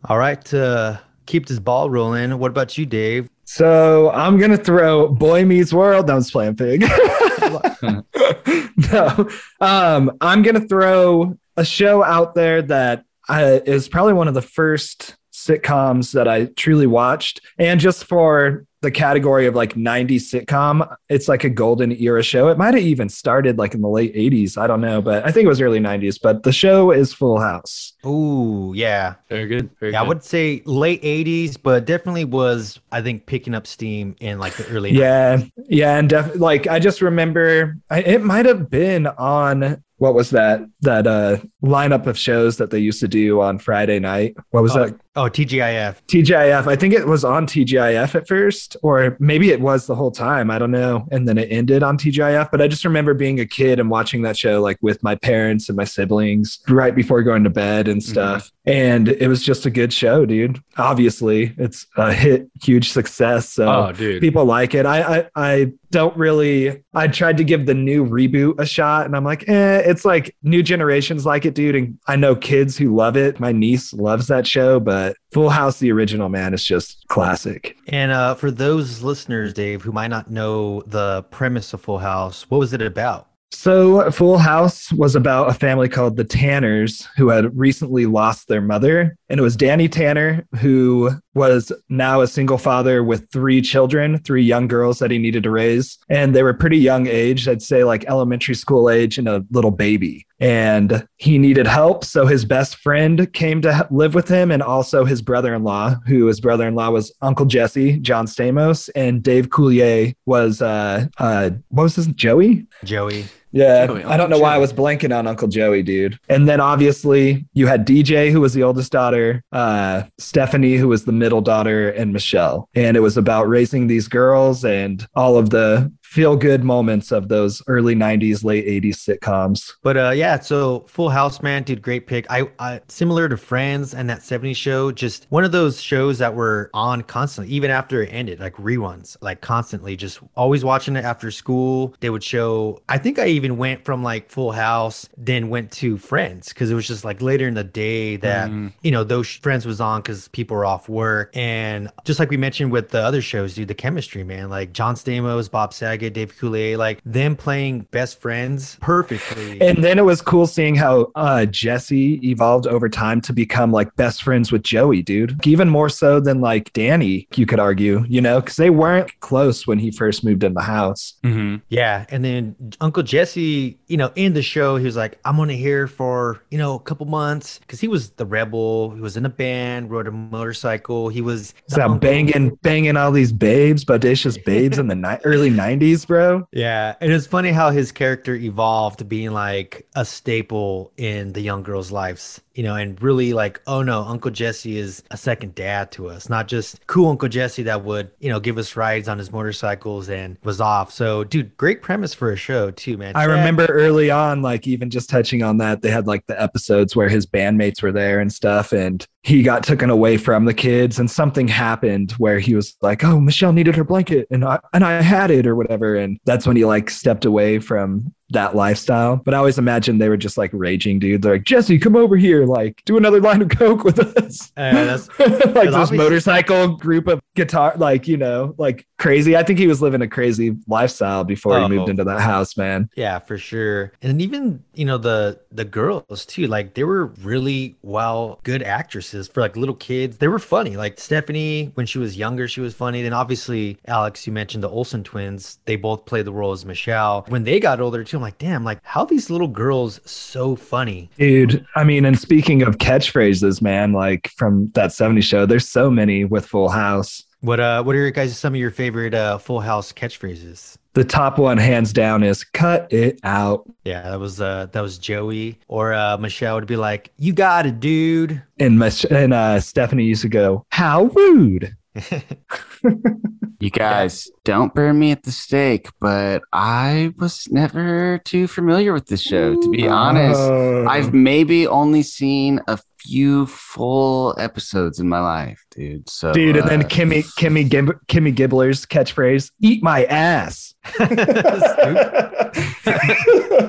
All right. To keep this ball rolling, what about you, Dave? So I'm gonna throw Boy Meets World. No, I was playing pig. no, um, I'm gonna throw a show out there that uh, is probably one of the first sitcoms that I truly watched, and just for the category of like 90s sitcom, it's like a golden era show. It might have even started like in the late 80s. I don't know, but I think it was early 90s. But the show is Full House. Ooh, yeah. Very good. Very Yeah, I would say late 80s, but definitely was, I think, picking up steam in like the early Yeah, yeah, and def- like I just remember I, it might have been on what was that that uh lineup of shows that they used to do on Friday night. What was Oh, that? Oh, TGIF. TGIF. I think it was on TGIF at first, or maybe it was the whole time. I don't know. And then it ended on TGIF. But I just remember being a kid and watching that show like with my parents and my siblings right before going to bed and stuff. And it was just a good show, dude. Obviously, it's a hit, huge success. So oh, dude. people like it. I, I I don't really. I tried to give the new reboot a shot, and I'm like, eh, it's like new generations like it, dude. And I know kids who love it. My niece loves that show, but Full House, the original man, is just classic. And uh, for those listeners, Dave, who might not know the premise of Full House, what was it about? So, Full House was about a family called the Tanners who had recently lost their mother, and it was Danny Tanner who was now a single father with three children, three young girls that he needed to raise, and they were pretty young age. I'd say like elementary school age and a little baby. And he needed help, so his best friend came to live with him, and also his brother-in-law, who his brother-in-law was Uncle Jesse, John Stamos, and Dave Coulier was uh uh what was his Joey? Joey. Yeah, Joey, I don't know Uncle why I was blanking on Uncle Joey, dude. And then obviously you had DJ, who was the oldest daughter, uh, Stephanie, who was the middle daughter, and Michelle. And it was about raising these girls and all of the feel good moments of those early 90s, late 80s sitcoms. But uh, yeah, so Full House, man, dude, great pick. I, I similar to Friends and that '70s show, just one of those shows that were on constantly, even after it ended, like reruns, like constantly, just always watching it after school. They would show. I think I even went from like Full House, then went to Friends because it was just like later in the day that you know those Friends was on because people were off work, and just like we mentioned with the other shows, dude, the chemistry, man, like John Stamos, Bob Saget, Dave Coulier, like them playing best friends perfectly. And then it was cool seeing how uh, Jesse evolved over time to become like best friends with Joey, dude. Even more so than like Danny, you could argue, you know, because they weren't close when he first moved in the house. hmm Yeah, and then Uncle Jesse, you know, in the show, he was like, "I'm only here for you know a couple months," because he was the rebel. He was in a band, rode a motorcycle. He was So banging, banging all these babes, bodacious babes in the ni- early '90s, bro. Yeah, and it's funny how his character evolved being like a staple in the young girls' lives, you know, and really like, oh no, Uncle Jesse is a second dad to us, not just cool Uncle Jesse that would, you know, give us rides on his motorcycles and was off. So, dude, great premise for a show too, man. I Chad- remember early on, like even just touching on that, they had like the episodes where his bandmates were there and stuff, and he got taken away from the kids, and something happened where he was like, "Oh, Michelle needed her blanket, and I and I had it, or whatever," and that's when he like stepped away from that lifestyle. But I always imagined they were just like raging dudes. They're like, Jesse, come over here, like do another line of coke with us. Uh, that's- like this motorcycle group of guitar, like you know, like crazy. I think he was living a crazy lifestyle before he Oh. moved into that house, man. Yeah, for sure. And even, you know, the the girls too, like they were really well good actresses for like little kids. They were funny. Like Stephanie, when she was younger, she was funny. Then obviously, Alex, you mentioned the Olsen twins. They both played the role as Michelle. When they got older too, I'm like, damn, like how these little girls so funny. Dude, I mean, and speaking of catchphrases, man, like from that 70s show, there's so many with Full House. What uh what are your guys some of your favorite uh full house catchphrases? The top one, hands down, is cut it out. Yeah, that was uh that was Joey. Or uh Michelle would be like, You got it, dude. And, Mich- and uh, Stephanie used to go, How rude. You guys don't burn me at the stake, but I was never too familiar with this show. To be honest, Oh. I've maybe only seen a few full episodes in my life, dude. So, Dude, and then uh, Kimmy Kimmy Gib- Kimmy Gibbler's catchphrase, "Eat my ass."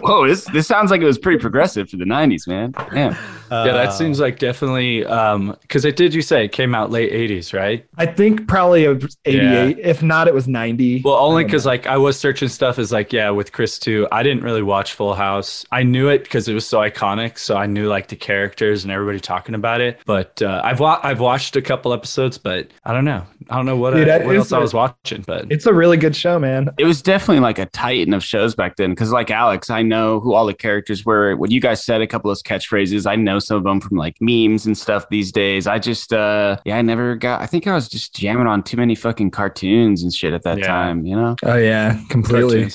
whoa, this this sounds like it was pretty progressive for the '90s, man. Damn. Yeah, that Uh, seems like definitely um because it did you say it came out late 80s, right? I think probably it was 88. If not, it was 90. Well, only because like I was searching stuff is like yeah with Chris too. I didn't really watch Full House. I knew it because it was so iconic, so I knew like the characters and everybody talking about it. But uh, I've wa- I've watched a couple episodes, but I don't know. I don't know what, Dude, I, that what is else I a- was watching, but it's a really good show, man. It was definitely like a titan of shows back then. Because, like Alex, I know who all the characters were. When you guys said a couple of those catchphrases, I know some of them from like memes and stuff these days. I just, uh, yeah, I never got. I think I was just jamming on too many fucking cartoons and shit at that Yeah. time. You know? Oh yeah, completely.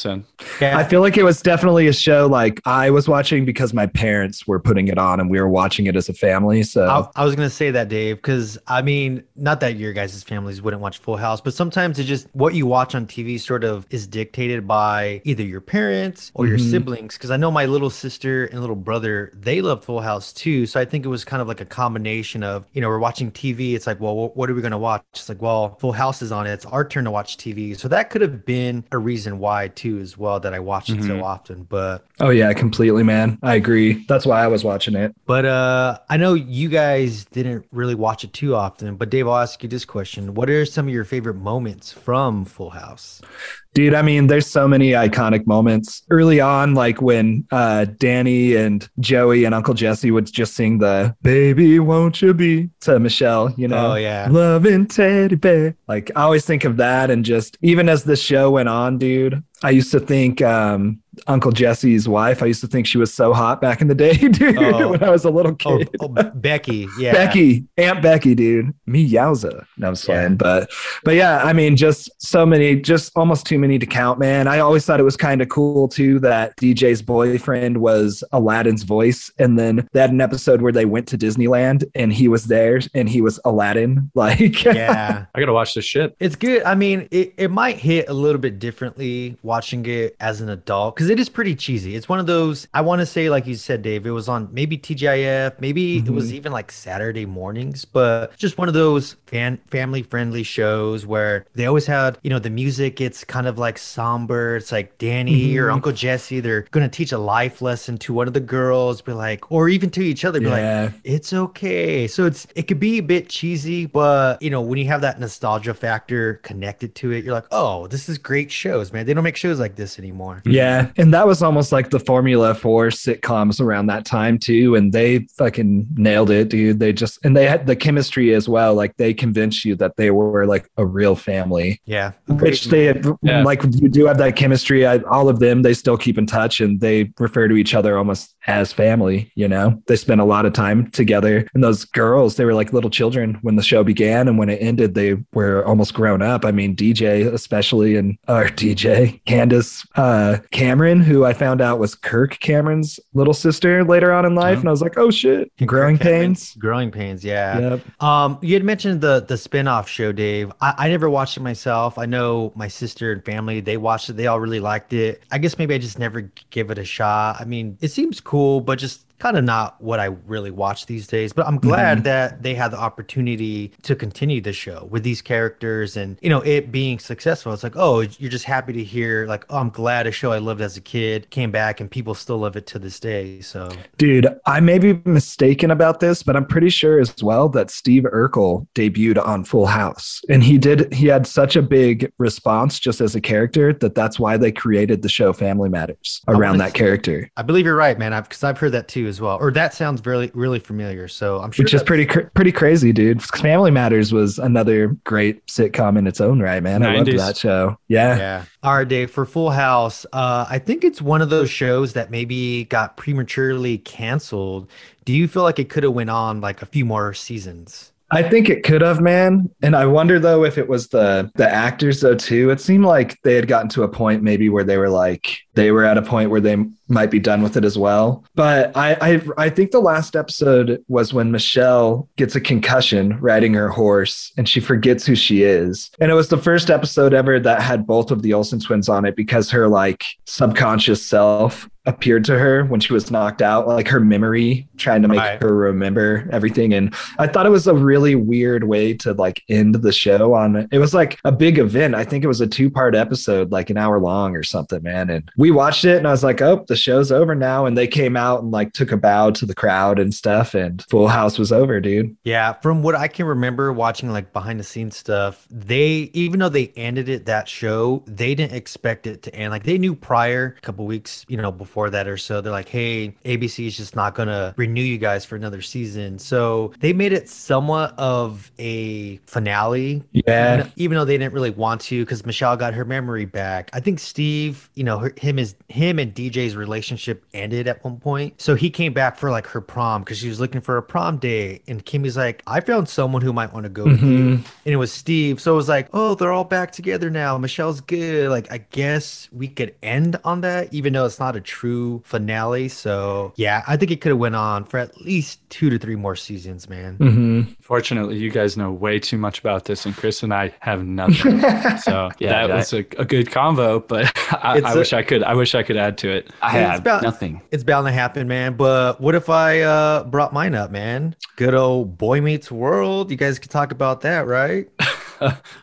Yeah. I feel like it was definitely a show like I was watching because my parents were putting it on and we were watching it as a family. So I, I was gonna say that, Dave, because I mean, not that your guys' families wouldn't watch Full House, but sometimes it just what you watch on TV sort of is dictated by either your parents or your Mhm. siblings. Because I know my little sister and little brother, they love Full House too. So I think it was kind of like a combination of, you know, we're watching TV. It's like, well, what are we gonna watch? It's like, well, Full House is on it. It's our turn to watch TV. So that could have been a reason why too, as well, that I watched it so Mhm. often. But oh yeah, completely, man. I agree. That's why I was watching it. But uh I know know you guys didn't really watch it too often, but Dave, I'll ask you this question: What are some of your favorite moments from Full House? Dude, I mean, there's so many iconic moments early on, like when uh, Danny and Joey and Uncle Jesse would just sing the "Baby, won't you be" to Michelle. You know, Oh, yeah. loving teddy bear. Like I always think of that, and just even as the show went on, dude, I used to think um, Uncle Jesse's wife. I used to think she was so hot back in the day, dude. Oh. when I was a little Oh, kid. oh, Becky, yeah, Becky, Aunt Becky, dude. Me yowza. No, I'm just Yeah. But but yeah, I mean, just so many, just almost too many to count, man. I always thought it was kind of cool too that DJ's boyfriend was Aladdin's voice. And then they had an episode where they went to Disneyland and he was there and he was Aladdin. Like yeah. I gotta watch this shit. It's good. I mean, it, it might hit a little bit differently watching it as an adult because it is pretty cheesy. It's one of those, I want to say, like you said, Dave, it was on maybe TGIF, maybe it was mm-hmm. even like Saturday mornings, but just one of those fan family friendly shows where they always had, you know, the music, it's kind of like somber. It's like Danny or mm-hmm. Uncle Jesse, they're going to teach a life lesson to one of the girls, be like, or even to each other, be Yeah. like, it's okay. So it's it could be a bit cheesy, but you know, when you have that nostalgia factor connected to it, you're like, oh, this is great shows, man. They don't make shows like this anymore. Yeah, and that was almost like the formula for sitcoms around that time too, and they fucking nailed it, dude. They just and they had the chemistry as well. Like they convinced you that they were like a real family, Yeah. which they Yeah. like. You do have that chemistry. I, all of them, they still keep in touch, and they refer to each other almost as family. You know, they spend a lot of time together. And those girls, they were like little children when the show began, and when it ended, they were almost grown up. I mean, DJ especially, and our DJ Candace uh, Cameron, who I found out was Kirk Cameron's little sister later on in life, Oh. and I was like, oh shit, growing pains. Growing pains, yeah. Yep. Um, you had mentioned the the spin-off show, Dave. I, I never watched it myself. I know my sister and family, they watched it, they all really liked it. I guess maybe I just never give it a shot. I mean, it seems cool, but just kind of not what I really watch these days. But I'm glad mm-hmm. that they had the opportunity to continue the show with these characters and you know it being successful. It's like, oh, you're just happy to hear like, oh, I'm glad a show I loved as a kid came back and people still love it to this day. So Dude, I may be mistaken about this, but I'm pretty sure as well that Steve Urkel debuted on Full House. And he did, he had such a big response just as a character that that's why they created the show Family Matters around that see- character, I believe you're right, man. I've, Because I've heard that too as well. Or that sounds really, really familiar. So I'm sure which is pretty, cr- pretty crazy, dude. Family Matters was another great sitcom in its own right, man. I loved that show. Yeah. Yeah. All right, Dave. For Full House, uh, I think it's one of those shows that maybe got prematurely canceled. Do you feel like it could have went on like a few more seasons? I think it could have, man. And I wonder though if it was the the actors though too. It seemed like they had gotten to a point maybe where they were like they were at a point where they might be done with it as well. But I I, I think the last episode was when Michelle gets a concussion riding her horse and she forgets who she is. And it was the first episode ever that had both of the Olsen twins on it because her like subconscious self appeared to her when she was knocked out, like her memory trying to make Right. her remember everything. And I thought it was a really weird way to like end the show on it was like a big event. I think it was a two part episode, like an hour long or something, man. And we watched it and I was like, oh, the show's over now. And they came out and like took a bow to the crowd and stuff. And Full House was over, dude. Yeah, from what I can remember watching like behind the scenes stuff, they even though they ended it that show, they didn't expect it to end. Like they knew prior, a couple weeks, you know, before that or so, they're like, "Hey, ABC is just not gonna renew you guys for another season." So they made it somewhat of a finale. Yeah. Even, even though they didn't really want to, because Michelle got her memory back. I think Steve, you know, her, him is him and DJ's relationship ended at one point. So he came back for like her prom because she was looking for a prom date, and Kimmy's like, "I found someone who might want to go with you," Mhm. and it was Steve. So it was like, "Oh, they're all back together now. Michelle's good." Like, I guess we could end on that, even though it's not a true finale. So yeah, I think it could have went on for at least two to three more seasons, man. hmm Fortunately, you guys know way too much about this, and Chris and I have nothing. So Yeah, that I- was a, a good convo, but I, It's wish I could. I wish I could add to it. I It's about- nothing. It's bound to happen, man. But what if I uh brought mine up, man? Good old Boy Meets World. You guys could talk about that, right?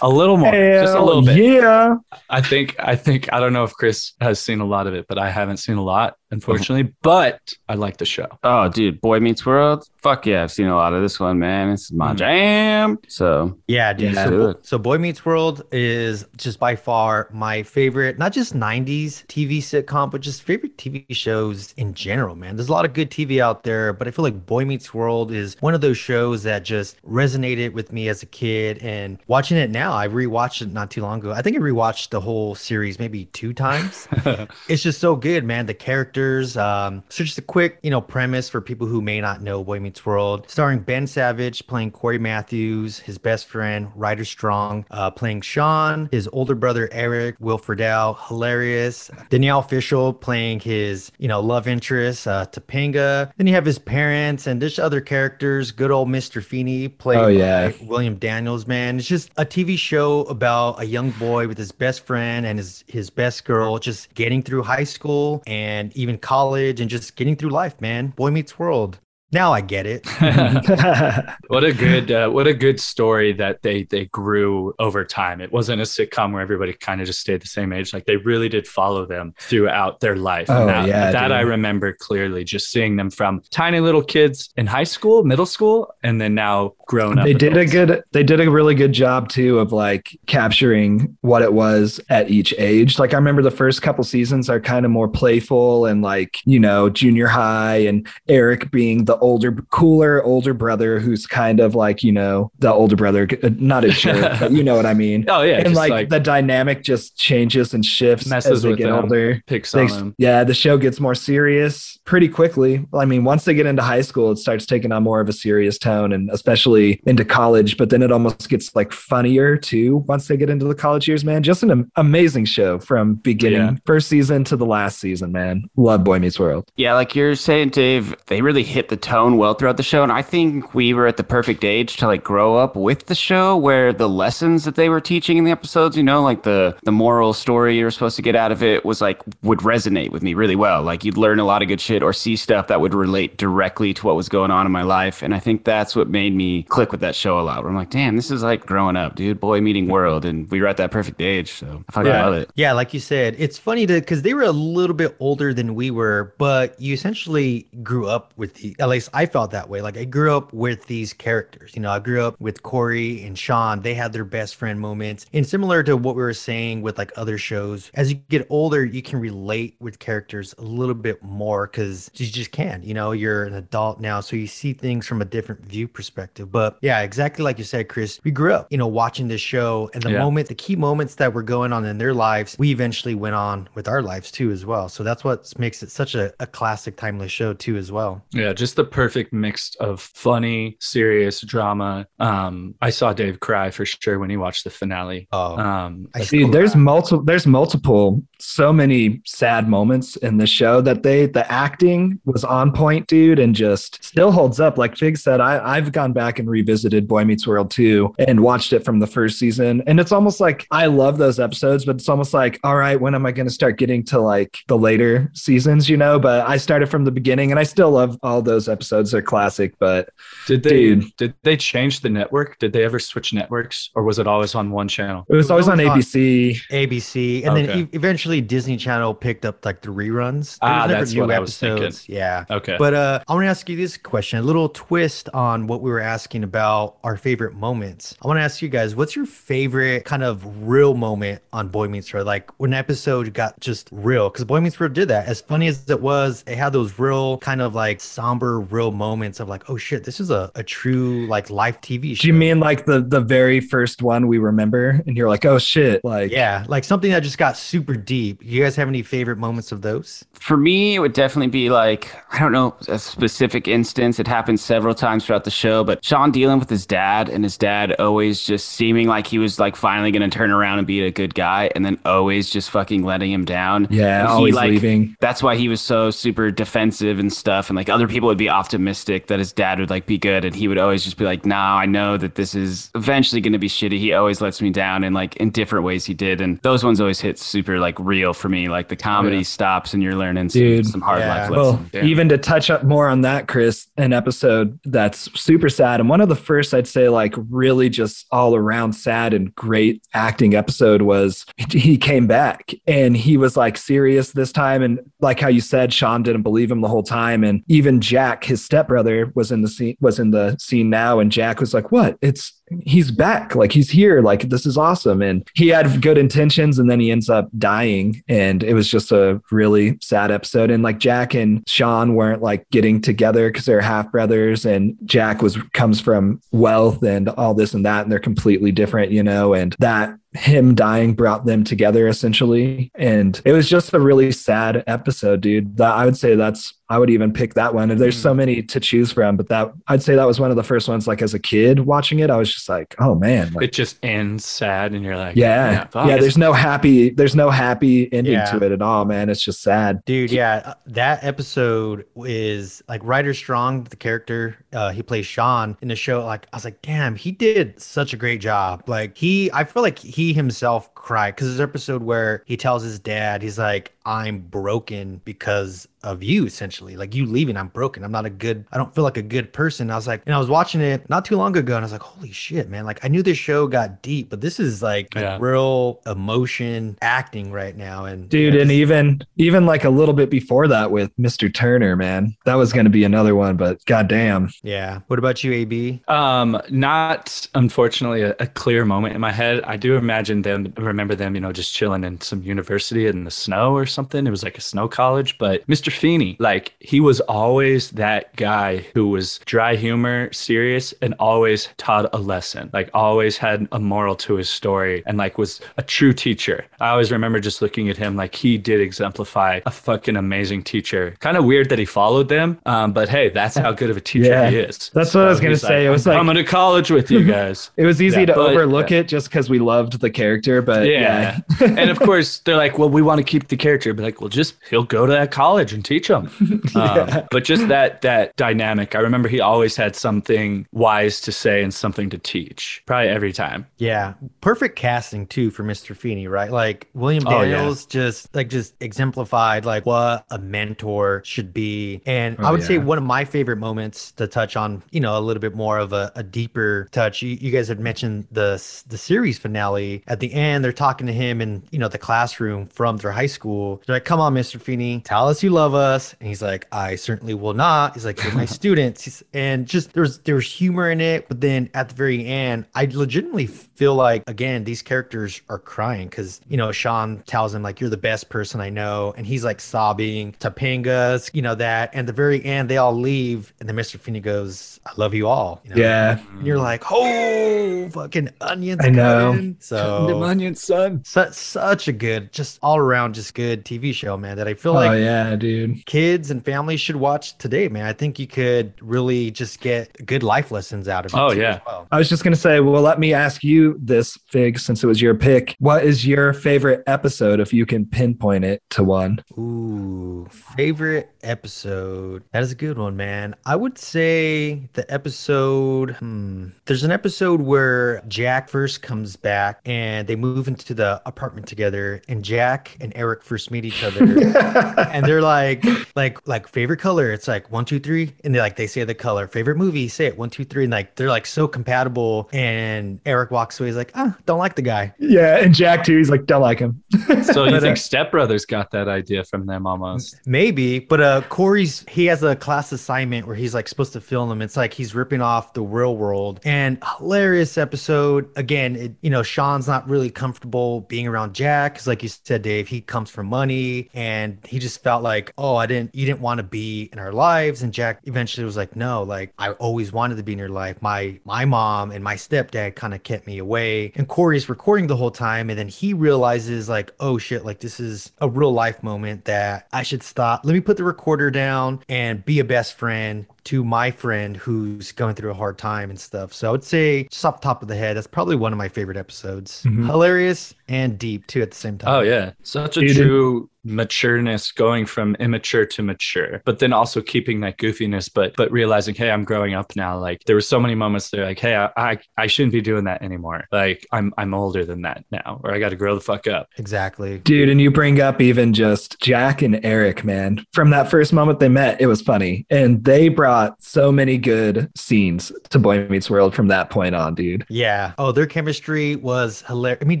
A little more, just a little bit. Yeah. I think. I think. I don't know if Chris has seen a lot of it, but I haven't seen a lot. Unfortunately, but I like the show. Oh, dude, Boy Meets World. Fuck yeah, I've seen a lot of this one, man. This is my Mhm. jam. So Yeah, dude. Yeah. So, so Boy Meets World is just by far my favorite, not just 90s TV sitcom, but just favorite TV shows in general, man. There's a lot of good TV out there, but I feel like Boy Meets World is one of those shows that just resonated with me as a kid. And watching it now, I rewatched it not too long ago. I think I rewatched the whole series maybe two times. it's just so good, man. The characters. Um, so just a quick, you know, premise for people who may not know Boy Meets World, starring Ben Savage playing Cory Matthews, his best friend Ryder Strong uh, playing Sean, his older brother Eric, Will Friedle, hilarious. Danielle Fishel playing his, you know, love interest uh, Topanga. Then you have his parents and there's other characters. Good old Mr. Feeny played Oh, yeah. by William Daniels, man. It's just a TV show about a young boy with his best friend and his his best girl just getting through high school and even college and just getting through life, man. Boy meets world. Now I get it. what a good uh, what a good story that they they grew over time. It wasn't a sitcom where everybody kind of just stayed the same age. Like they really did follow them throughout their life. Oh, that, yeah, that dude. I remember clearly. Just seeing them from tiny little kids in high school, middle school, and then now grown up. they did a good they did a really good job too of like capturing what it was at each age like i remember the first couple seasons are kind of more playful and like you know junior high and eric being the older cooler older brother who's kind of like you know the older brother uh, not a jerk but you know what i mean Oh yeah, and like, like, the dynamic just changes and shifts Messes as they with get them. older picks they- on them. yeah, the show gets more serious pretty quickly. I mean, once they get into high school, it starts taking on more of a serious tone, and especially into college. But then it almost gets like funnier too once they get into the college years. Man, just an amazing show from beginning Yeah. first season to the last season. Man, love Boy Meets World. Yeah, like you're saying, Dave, they really hit the tone well throughout the show. And I think we were at the perfect age to like grow up with the show where the lessons that they were teaching in the episodes, you know, like the the moral story you were supposed to get out of it was like would resonate with me really well. Like you'd learn a lot of good shit or see stuff that would relate directly to what was going on in my life. And I think that's what made me click with that show a lot. Where I'm like, damn, this is like growing up, dude. Boy meeting world. And we were at that perfect age. So I fucking Yeah. love it. Yeah, like you said, it's funny to because they were a little bit older than we were, but you essentially grew up with the. At least I felt that way. Like I grew up with these characters. You know, I grew up with Cory and Sean. They had their best friend moments, and similar to what we were saying with like other shows, as you get older, you can relate with characters a little bit more because you just can. You know, you're an adult now, so you see things from a different view perspective. But yeah, exactly like you said, Chris. We grew up, you know, watching this show, and the Yeah. moment, the key moments that were going on in their lives, we eventually went on with our lives too, as well. So that's what makes it such a, a classic, timeless show too, as well. Yeah, just the perfect mix of funny, serious drama. Um, I saw Dave cry for sure when he watched the finale. Oh, Um, I Dude, there's multiple there's multiple so many sad moments in the show that they the acting was on point, dude, and just still holds up. Like Fig said, I, I've gone back and revisited Boy Meets World 2 and watched it from the first season. And it's almost like I love those episodes, but it's almost like, all right, when am I gonna start getting to like the later seasons, you know? But I started from the beginning and I still love all those episodes. They're classic, but did they Dude. did they change the network? Did they ever switch networks, or was it always on one channel? it was always on always on- ABC. ABC, and then e- eventually Disney Channel picked up like the reruns. There Ah, was never that's what I was thinking. Yeah. Okay. But uh, I want to ask you this question, a little twist on what we were asking about our favorite moments. I want to ask you guys, what's your favorite kind of real moment on Boy Meets World? Like when an episode got just real, because Boy Meets World did that. As funny as it was, it had those real kind of like somber, real moments of like, oh shit, this is a, a true like live TV show. Do you mean like the the very first one we remember, and you're like, oh shit, like Yeah, like something that just got super deep. You guys have any favorite moments of those? For me, it would definitely be like, I don't know, a specific instance. It happened several times throughout the show, but Sean dealing with his dad and his dad always just seeming like he was like finally going to turn around and be a good guy and then always just fucking letting him down. yeah, And he, always like, leaving. That's why he was so super defensive and stuff. And like other people would be be optimistic that his dad would like be good, and he would always just be like, "No, I know that this is eventually going to be shitty." He always lets me down, and like in different ways he did, and those ones always hit super like real for me. Like the oh, comedy stops, and you're learning some, Dude, some hard yeah. life Well, lessons. Yeah. even to touch up more on that, Chris, an episode that's super sad and one of the first I'd say like really just all around sad and great acting episode was he came back and he was like serious this time and like how you said Sean didn't believe him the whole time and even Jack his stepbrother was in the scene was in the scene now and Jack was like what? It's he's back. Like he's here. Like this is awesome. And he had good intentions and then he ends up dying. And it was just a really sad episode. And like jack and sean weren't like getting together because they're half brothers and jack was comes from wealth and all this and that and they're completely different you know and that him dying brought them together essentially. And it was just a really sad episode dude. That i would say that's i would even pick that one. There's so mm. many to choose from but that i'd say that was one of the first ones like as a kid watching it i was just like oh man like, It just ends sad, and you're like, yeah yeah, fuck. there's no happy there's no happy ending Yeah. to it at all man it's just sad Dude, yeah, uh, that episode is like Ryder Strong, the character uh, he plays Sean in the show. Like, I was like, damn, he did such a great job. Like, he, I feel like he himself cried because there's an episode where he tells his dad, he's like, I'm broken because of you, essentially. Like, you leaving, I'm broken. I'm not a good, I don't feel like a good person. I was like, and I was watching it not too long ago, and I was like, holy shit, man. Like, I knew this show got deep, but this is like Yeah. real emotion acting right now. And dude yeah, and this- even even like a little bit before that with mr turner man that was going to be another one but goddamn yeah. What about you, AB? Um, not unfortunately a, a clear moment in my head. I do imagine them, remember them, you know, just chilling in some university in the snow or something. It was like a snow college. But Mr. Feeny, like he was always that guy who was dry humor, serious, and always taught a lesson. Like always had a moral to his story, and like was a true teacher. I always remember just looking at him like he did exemplify a fucking amazing teacher. Kind of weird that he followed them, um, but hey, that's how good of a teacher Yeah. He is. That's what I was gonna he's say. It was like "I'm was like- coming to college with you guys. it was easy Yeah, to but- overlook it just because we loved the character but yeah. yeah, and of course, they're like, well, we want to keep the character. But like, well, just he'll go to that college and teach them. Um, but just that that dynamic. I remember he always had something wise to say and something to teach. Probably every time. Yeah, perfect casting too for Mr. Feeny, right? Like William Oh, yeah. Daniels just like just exemplified like what a mentor should be. And Oh, I would say one of my favorite moments to touch on, you know, a little bit more of a, a deeper touch. You, you guys had mentioned the the series finale at the end. They're talking to him in you know the classroom from their high school. They're like, "Come on, Mr. Feeny, tell us you love us." And he's like, "I certainly will not." He's like, "You're my students." He's, and just there's there's humor in it, but then at the very end, I legitimately feel like again these characters are crying because you know Sean tells him like, "You're the best person I know," and he's like sobbing. Topanga's, you know that. And the very end, they all leave, and then Mr. Feeny goes, "I love you all." You know? yeah mm-hmm. And you're like, "Oh, fucking onions!" I know. cutting." So onion son. su- such a good, just all around, just good TV show, man. That I feel oh like yeah dude kids and families should watch today, man. I think you could really just get good life lessons out of it. Oh, yeah. well. I was just gonna say, well, let me ask you this, Fig, since it was your pick. What is your favorite episode, if you can pinpoint it to one? Ooh, favorite episode. That is a good one, man. I would say the episode. Hmm, there's an episode where Jack first comes back and they move into the apartment together, and Jack and Eric first meet each other. and they're like like like favorite color it's like one two three and they like they say the color favorite movie say it one two three and like they're like so compatible and eric walks away he's like ah don't like the guy yeah, and Jack too. He's like, don't like him. So you But, uh, think Step Brothers got that idea from them almost? maybe but uh cory's he has a class assignment where he's like supposed to film it's like he's ripping off the real world. And hilarious episode. Again it, you know sean's not really comfortable being around jack because like you said dave he comes from money and he just felt like oh i didn't you didn't want to be in our lives. And jack eventually was like no like i always wanted to be in your life. My my mom and my stepdad kind of kept me away. And cory's recording the whole time and then he realizes like oh shit like this is a real life moment that i should stop. Let me put the recorder down and be a best friend to my friend who's going through a hard time and stuff. So I would say, just off the top of the head, that's probably one of my favorite episodes. Mhm. Hilarious and deep too at the same time. Oh yeah, such a Dude, true matureness going from immature to mature, but then also keeping that goofiness, but but realizing, hey, I'm growing up now. Like there were so many moments there, like, hey, I I, I shouldn't be doing that anymore. Like I'm I'm older than that now, or I got to grow the fuck up. Exactly. Dude, and you bring up even just Jack and Eric, man. From that first moment they met, it was funny. And they brought so many good scenes to Boy Meets World from that point on, dude. Yeah. Oh, their chemistry was hilarious. I mean,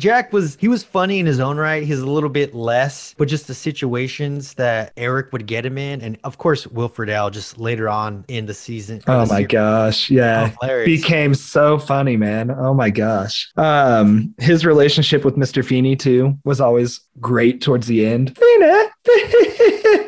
Jack was he was funny in his own right. He's a little bit less, but just the situations that Eric would get him in, and of course Will Friedle just later on in the season. Oh the my series. gosh. Yeah. Oh, hilarious. Became so funny, man. Oh my gosh. Um, his relationship with Mr. Feeny too was always great towards the end. Feeny.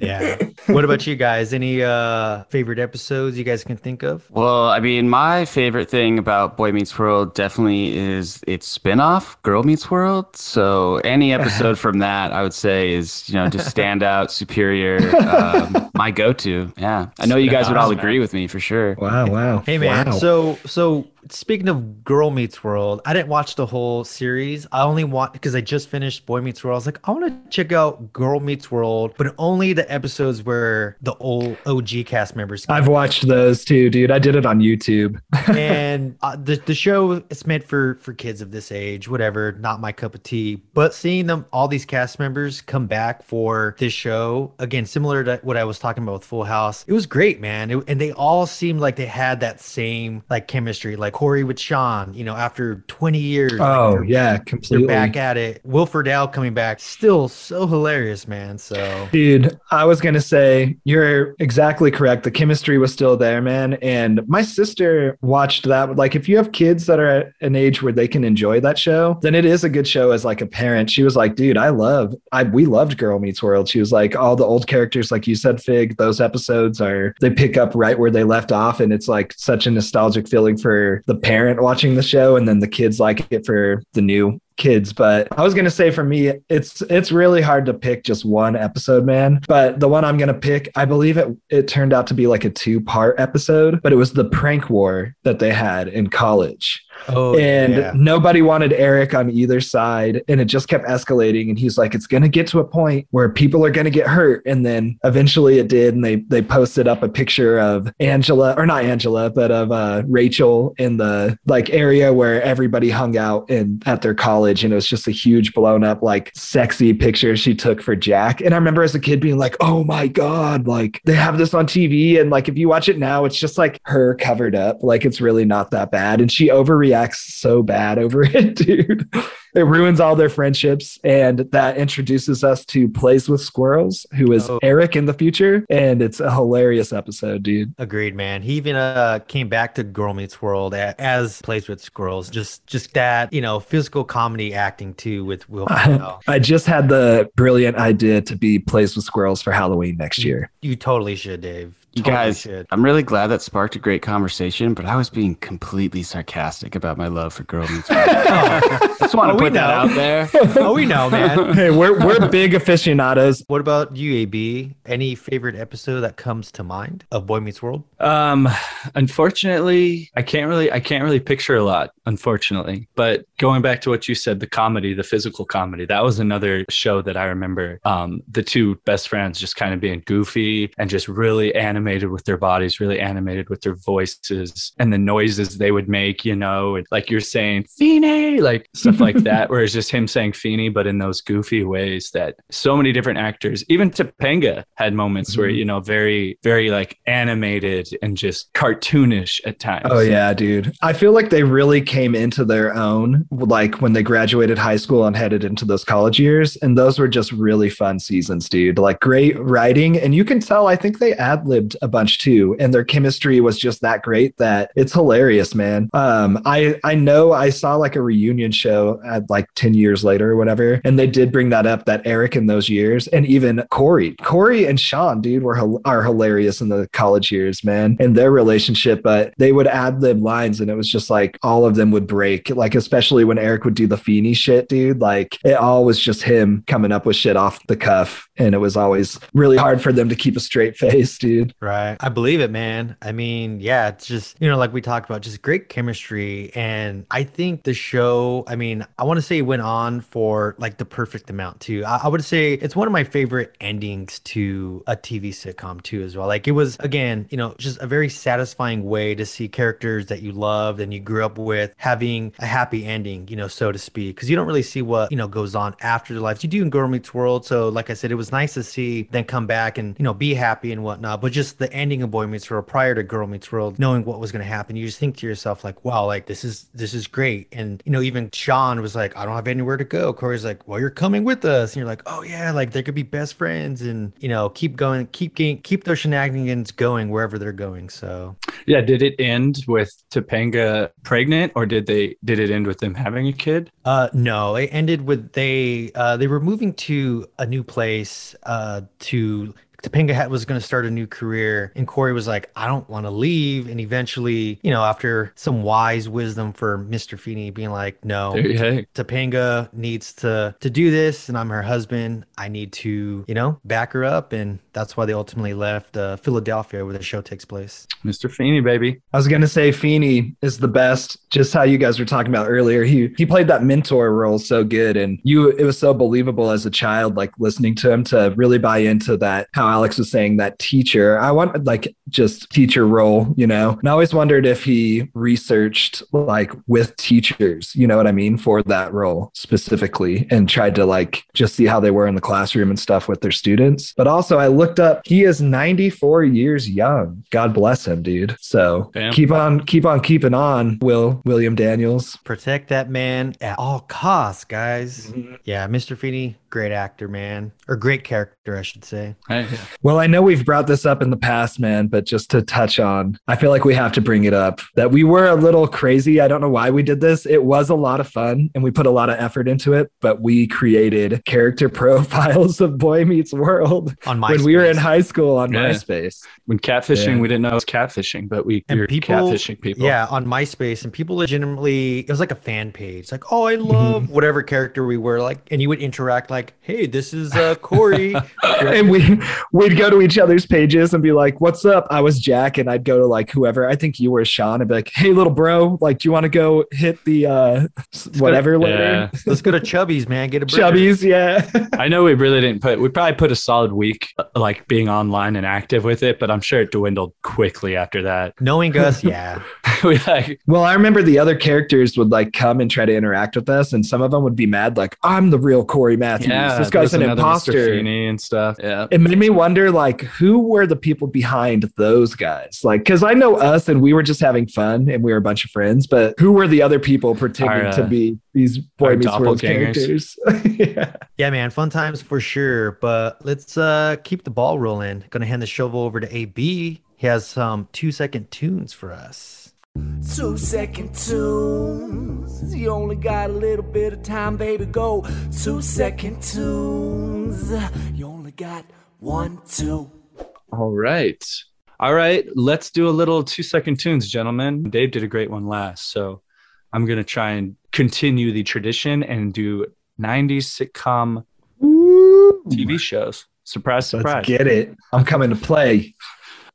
yeah. What about you guys? Any uh favorite episodes you guys can think of? Well, I mean, my favorite thing about Boy Meets World definitely is its spinoff, Girl Meets World. So any episode from that, I would say, is you know just standout, superior, um, my go-to. Yeah, I know you guys would all agree with me for sure. Wow, wow. Hey man, Wow. so so speaking of Girl Meets World, I didn't watch the whole series. I only want because I just finished Boy Meets World. I was like, I want to check out Girl Meets World, but only the episodes where the old OG cast members. I've watched those too, dude. I did it on YouTube. and uh, the the show it's meant for for kids of this age, whatever. Not my cup of tea. But seeing them, all these cast members come back for this show again, similar to what I was talking about with Full House, it was great, man. It- and they all seemed like they had that same like chemistry, like Cory with Sean. You know, after twenty years. like, Oh they're- yeah, They're completely. back at it. Will Friedle coming back, still so hilarious, man. So Dude, I was gonna say you're exactly correct. The chemistry was still there, man. And my sister watched that. Like, if you have kids that are at an age where they can enjoy that show, then it is a good show as like a parent. She was like, dude, I love I we loved Girl Meets World. She was like, all the old characters, like you said, Fig, those episodes are they pick up right where they left off, and it's like such a nostalgic feeling for the parent watching the show, and then the kids like it for the new kids but i was going to say for me it's it's really hard to pick just one episode man but the one i'm going to pick i believe it it turned out to be like a two part episode but it was the prank war that they had in college oh and yeah. nobody wanted Eric on either side. And it just kept escalating. And he's like, it's going to get to a point where people are going to get hurt. And then eventually it did. And they, they posted up a picture of Angela, or not Angela, but of uh, Rachel in the like area where everybody hung out in at their college. And it was just a huge blown up, like sexy picture she took for Jack. And I remember as a kid being like, oh my God, like they have this on TV. And like if you watch it now, it's just like her covered up. Like it's really not that bad. And she overreacts so bad over it, dude. It ruins all their friendships. And that introduces us to Plays with Squirrels, who is Oh. Eric in the future. And it's a hilarious episode, dude. Agreed, man. He even uh came back to Girl Meets World as plays with squirrels. Just just that you know physical comedy acting too with Will Friedle. I just had the brilliant idea to be Plays with Squirrels for Halloween next year. You totally should, Dave. You Totally guys, should. I'm really glad that sparked a great conversation, but I was being completely sarcastic about my love for Girl Meets World. I just want to Oh, put that out there. oh, we know, man. Hey, we're, we're big aficionados. What about you, AB? Any favorite episode that comes to mind of Boy Meets World? Um, unfortunately, I can't really, I can't really picture a lot. Unfortunately, but going back to what you said, the comedy, the physical comedy, that was another show that I remember. Um, the two best friends just kind of being goofy and just really animated with their bodies, really animated with their voices and the noises they would make. You know, and like you're saying, Feeny, like stuff like that, where it's just him saying Feeny, but in those goofy ways that so many different actors, even Topanga had moments where Mhm. you know, very, very like animated and just cartoonish at times. Oh yeah, dude. I feel like they really came into their own like when they graduated high school and headed into those college years and those were just really fun seasons, dude. Like great writing and you can tell I think they a bunch too and their chemistry was just that great that it's hilarious, man. Um I I know I saw like a reunion show at like 10 years later or whatever and they did bring that up that Eric in those years and even Cory. Cory and Sean, dude, were are hilarious in the college years, man. And their relationship, but they would ad lib lines and it was just like all of them would break. Like especially when Eric would do the Feeny shit, dude. Like it all was just him coming up with shit off the cuff. And it was always really hard for them to keep a straight face, dude. Right. I believe it, man. I mean, yeah, it's just, you know, like we talked about, just great chemistry. And I think the show, I mean, I want to say it went on for like the perfect amount too. I, I would say it's one of my favorite endings to a TV sitcom too, as well. Like it was, again, you know, just a very satisfying way to see characters that you loved and you grew up with having a happy ending, you know, so to speak. Cause you don't really see what, you know, goes on after their lives. You do in Girl Meets World. So, like I said, it was nice to see them come back and, you know, be happy and whatnot. But just the ending of Boy Meets World prior to Girl Meets World, knowing what was going to happen, you just think to yourself like, wow, like this is this is great. And you know, even Sean was like, I don't have anywhere to go. Cory's like, well, you're coming with us, and you're like, oh yeah, like they could be best friends, and you know, keep going, keep keep keep those shenanigans going wherever they're going. So Yeah, did it end with Topanga pregnant or did they did it end with them having a kid? Uh, no, it ended with they uh they were moving to a new place uh to Topanga had, was going to start a new career, and Cory was like, "I don't want to leave." And eventually, you know, after some wise wisdom for Mr. Feeny being like, "No, There hey. Topanga needs to to do this, and I'm her husband. I need to, you know, back her up." And that's why they ultimately left uh, Philadelphia, where the show takes place. Mr. Feeny, baby. I was gonna say Feeny is the best. Just how you guys were talking about earlier. He he played that mentor role so good, and you it was so believable as a child, like listening to him to really buy into that. How Alex was saying that teacher. I want like just teacher role, you know. And I always wondered if he researched like with teachers, you know what I mean, for that role specifically, and tried to like just see how they were in the classroom and stuff with their students. But also, I looked up. He is 94 years young. God bless him, dude. So Damn. keep on, keep on keeping on, Will William Daniels. Protect that man at all costs, guys. Mm-hmm. Yeah, Mr. Feeny, great actor, man, or great character, I should say. Hey. Well, I know we've brought this up in the past, man, but just to touch on, I feel like we have to bring it up that we were a little crazy. I don't know why we did this. It was a lot of fun and we put a lot of effort into it, but we created character profiles of Boy Meets World On my when we were in high school on Yeah. MySpace. When catfishing, Yeah. we didn't know it was catfishing, but we, And we were people- catfishing people. Yeah, on MySpace, and people legitimately, it was like a fan page. Like, oh, I love whatever character we were, like, and you would interact, like, hey, this is uh, Cory. and we we'd go to each other's pages and be like, "What's up?" I was Jack, and I'd go to like whoever. I think you were Sean, and be like, "Hey, little bro, like, do you want to go hit the uh whatever later?" Yeah. Let's go to Chubby's, man. Get a burger. Chubbies, yeah. I know we really didn't put, we probably put a solid week like being online and active with it, but I'm sure it dwindled quickly after that. Knowing us, yeah. we like, Well, I remember the other characters would like come and try to interact with us, and some of them would be mad, like, "I'm the real Cory Matthews. yeah, this guy's an imposter." And stuff. Yeah. It made me wonder, like, who were the people behind those guys? Like, because I know us, and we were just having fun, and we were a bunch of friends, but who were the other people pretending Our, to uh, be these Boy our Meets World characters? yeah. Yeah, man, fun times for sure. But let's uh keep the ball rolling. Gonna hand the shovel over to AB. He has some two second tunes for us. Two second tunes. You only got a little bit of time, baby. Go. Two second tunes. You only got one, two. All right. All right. Let's do a little two second tunes, gentlemen. Dave did a great one last. So I'm going to try and continue the tradition and do 90s sitcom TV shows. Surprise, surprise. Let's get it. I'm coming to play.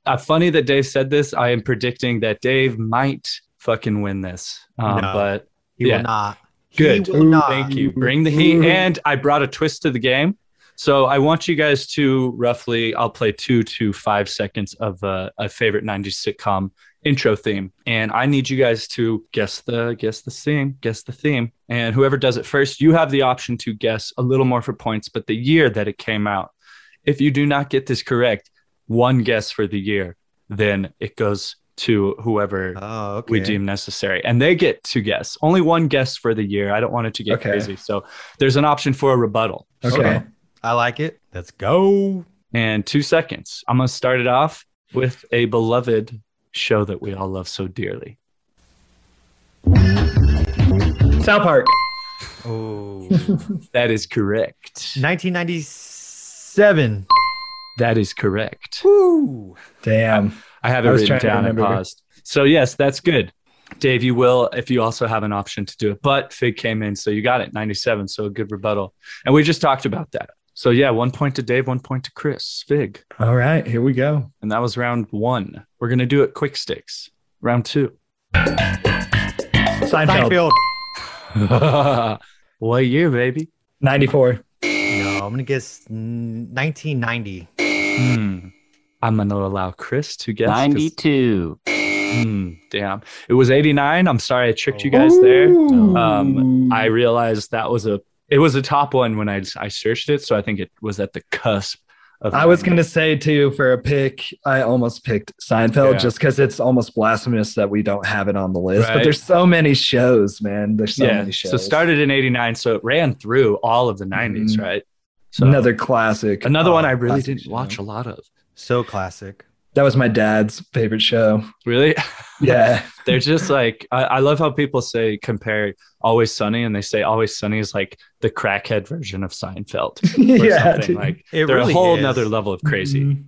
uh, funny that Dave said this. I am predicting that Dave might fucking win this. Um, No. But He Yeah. will not. Good. He will not. thank you. Bring the heat. And I brought a twist to the game. So I want you guys to roughly, I'll play two to five seconds of a, a favorite 90s sitcom intro theme. And I need you guys to guess the guess the theme, guess the theme. And whoever does it first, you have the option to guess a little more for points, but the year that it came out. If you do not get this correct, one guess for the year, then it goes to whoever Oh, okay. we deem necessary. And they get to guess. Only one guess for the year. I don't want it to get Okay. crazy. So there's an option for a rebuttal. Okay. I like it. Let's go. And two seconds. I'm going to start it off with a beloved show that we all love so dearly. South Park. Oh. That is correct. 1997. That is correct. Woo. Damn. I have it was written down and paused. So, yes, that's good. Dave, you will if you also have an option to do it. But Fig came in, so you got it 97. So, a good rebuttal. And we just talked about that. So yeah, one point to Dave, one point to Chris Fig, All right, here we go. and that was round one. We're gonna do it quick sticks. Round two. Seinfeld, Seinfeld. what year, baby? 94. No, I'm gonna guess mm, 1990. Hmm. I'm gonna allow Chris to guess. 'cause- 92. Hmm, damn, it was 89. I'm sorry I tricked you guys there. Um, I realized that was a it was a top one when I I searched it, so I think it was at the cusp of. I was going to say too for a pick, I almost picked Seinfeld Yeah. just because it's almost blasphemous that we don't have it on the list. But there's so many shows, man. There's so yeah. many shows. So started in '89, so it ran through all of the '90s, Mhm. right? So another classic. another Oh, one I really didn't show. watch a lot of. So classic. That was my dad's favorite show. Really? Yeah. They're just like I, I love how people say compare Always Sunny, and they say Always Sunny is like the crackhead version of Seinfeld. Or yeah. something. dude. Like It they're really a whole is. nother level of crazy. Mhm.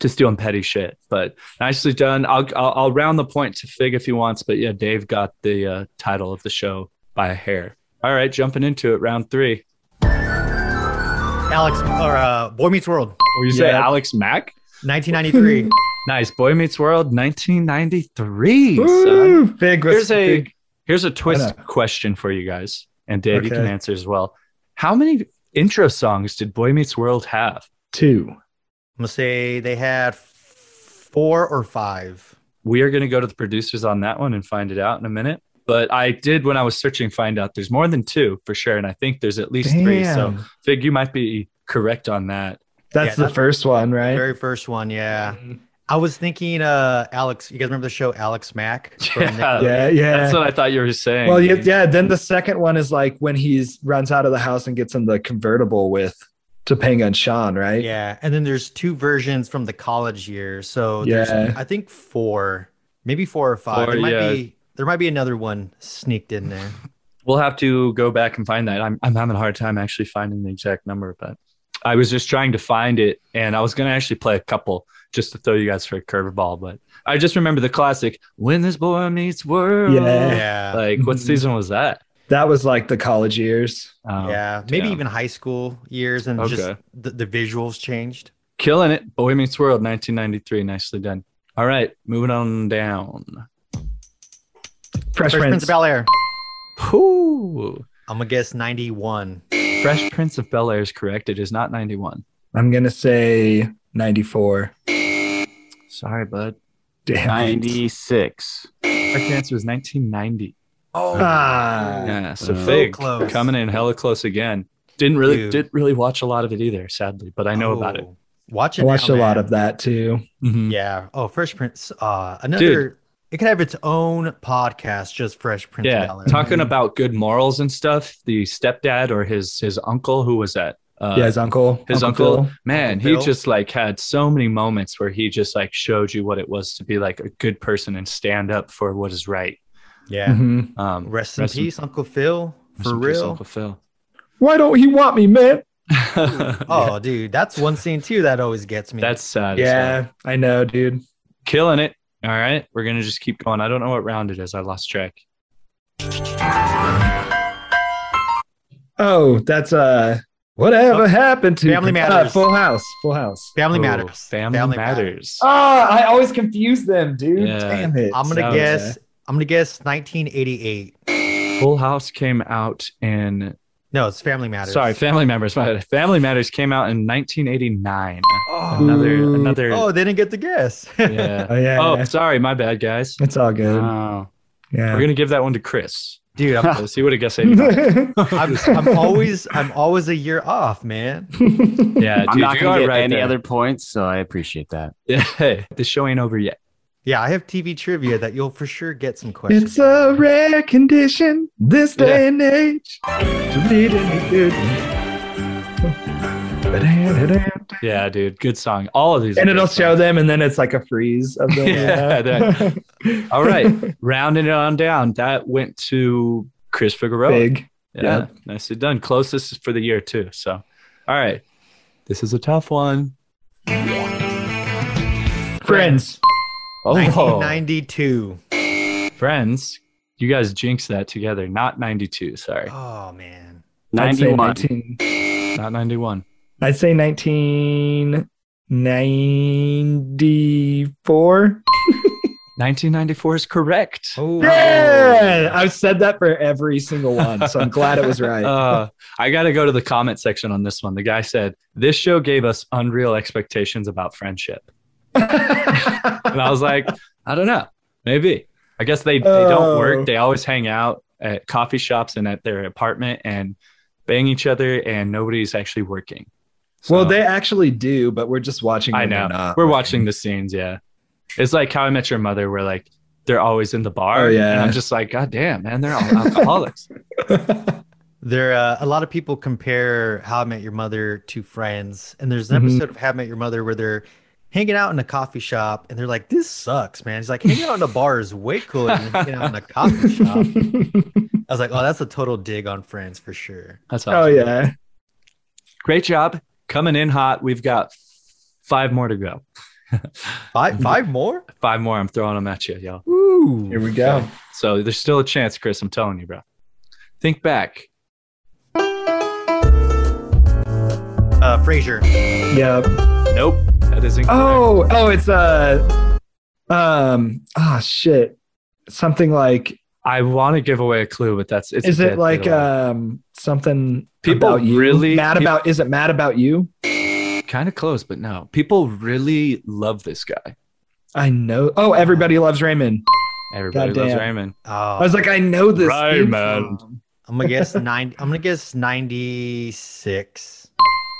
just doing petty shit. But nicely done. I'll, I'll I'll round the point to Fig if he wants. But yeah, Dave got the uh, title of the show by a hair. All right, jumping into it, round three. Alex or uh, Boy Meets World, Or you say Alex Mack? 1993. Nice. Boy Meets World, 1993. son. Woo! Big. Here's a here's a twist question for you guys, and Dave, you can answer as well. How many intro songs did Boy Meets World have? two. I'm gonna say they had four or five. We are going to go to the producers on that one and find it out in a minute. But I did when I was searching find out there's more than two for sure, and I think there's at least three. So Damn. Fig, you might be correct on that. That's Yeah, the that- first one, right? Very first one, yeah. I was thinking, uh, Alex. You guys remember the show Alex Mack? from Yeah. Nickelodeon? yeah, yeah. That's what I thought you were saying. well, yeah, yeah. Then the second one is like when he's runs out of the house and gets in the convertible with Topanga and Sean, right? Yeah, and then there's two versions from the college years. So there's, Yeah. I think four, maybe four or five. Four, there might yeah. be there might be another one sneaked in there. We'll have to go back and find that. I'm I'm having a hard time actually finding the exact number, but I was just trying to find it, and I was gonna actually play a couple just to throw you guys for a curveball, but I just remember the classic "When This Boy Meets World." Yeah. Yeah, Like, what Mhm. season was that? That was like the college years. Um, yeah, maybe damn. even high school years, and just the, the visuals changed. killing it. Boy Meets World, 1993. Nicely done. All right, moving on down. Fresh, Fresh Prince Prince. of Bel Air. Whew. I'm gonna guess 91. Fresh Prince of Bel Air is correct. It is not 91. I'm gonna say 94. Sorry, bud. Damn. 96. Correct answer is 1990. Oh, Ah. Yeah, so So Fig close. coming in hella close again. Didn't really Dude. didn't really watch a lot of it either, sadly, but I know about it. Oh. Watch it. I watched now, a lot of that too. Mhm. Yeah. Oh, Fresh Prince. Uh, another. It could have its own podcast, just Fresh Prince. Yeah, Bel-Air. talking about good morals and stuff. The stepdad or his his uncle, who was that? Uh, yeah, his uncle. his uncle, Phil. man, Uncle he Phil. just like had so many moments where he just like showed you what it was to be like a good person and stand up for what is right. Yeah. Mhm. Um, Rest in Rest in- peace, Uncle Phil. rest For in peace, real. Uncle Phil. Why don't he want me, man? Oh, dude, that's one scene too that always gets me. that's sad. as hell. Yeah, I know, dude. killing it. All right, we're gonna just keep going. I don't know what round it is. I lost track. Oh, that's uh whatever Oh, happened to Family uh, Matters. Full House. Full House. Family Oh, Matters. Family, matters. Ah, I always confuse them, dude. Yeah. Damn it. I'm gonna Sounds- guess. I'm gonna guess 1988. Full House came out in. No, it's Family Matters. Sorry, Family Members. Family Matters came out in 1989. Oh, Another, another. oh, they didn't get the guess. Oh, yeah. Oh yeah. Oh, sorry, my bad, guys. it's all good. Oh, yeah. we're gonna give that one to Chris. dude, I'm, Let's see what it guessed 89. I'm, I'm always I'm always a year off, man. Yeah, dude, I'm not gonna get right any there. other points, so I appreciate that. Yeah, hey, the show ain't over yet. Yeah, I have TV trivia that you'll for sure get some questions. it's a rare condition this day Yeah. and age to lead any good. Yeah, dude, good song. All of these, And it'll show songs. them, and then it's like a freeze of them. Yeah, that- All right, rounding it on down. That went to Chris Figueroa. Big. Yeah, Yeah. nicely done. Closest for the year too. So, all right, this is a tough one. Friends. Oh, 1992. friends, you guys jinxed that together. Not ninety-two. Sorry. Oh man. 91. 19. Not 91. I'd say 1994. 1994 is correct. Oh, Yeah, I've said that for every single one, so I'm glad it was right. Uh, I got to go to the comment section on this one. The guy said, This show gave us unreal expectations about friendship. And I was like, I don't know. Maybe. I guess they, they don't Oh. work. They always hang out at coffee shops and at their apartment and bang each other, and nobody's actually working. Well, they actually do, but we're just watching. I know. not We're working. watching the scenes. Yeah. It's like How I Met Your Mother, where like they're always in the bar. Oh, yeah. And I'm just like, God damn, man, they're all alcoholics. There, uh, a lot of people compare How I Met Your Mother to Friends, and there's an Mhm. episode of How I Met Your Mother where they're hanging out in a coffee shop, and they're like, "This sucks, man." He's like, "Hanging out in a bar is way cooler than hanging out in a coffee shop." I was like, "Oh, that's a total dig on Friends for sure." That's awesome. oh yeah. Great job. Coming in hot. We've got five more to go. Five, five more. Five more. I'm throwing them at you, y'all. Ooh, Here we go. So there's still a chance, Chris. I'm telling you, bro. Think back. Uh, Frasier. Yep. Nope. That is incorrect. Oh, oh, it's uh, um, oh shit, something like. I want to give away a clue, but that's it's Is it dead like um something People about you? really- mad peop- about? Is it mad about you? kind of close, but no. People really love this guy. I know. Oh, everybody loves Raymond. Everybody loves Goddamn. Raymond. Oh, I was like, I know this. Raymond. song. I'm gonna guess nine. I'm gonna guess ninety six.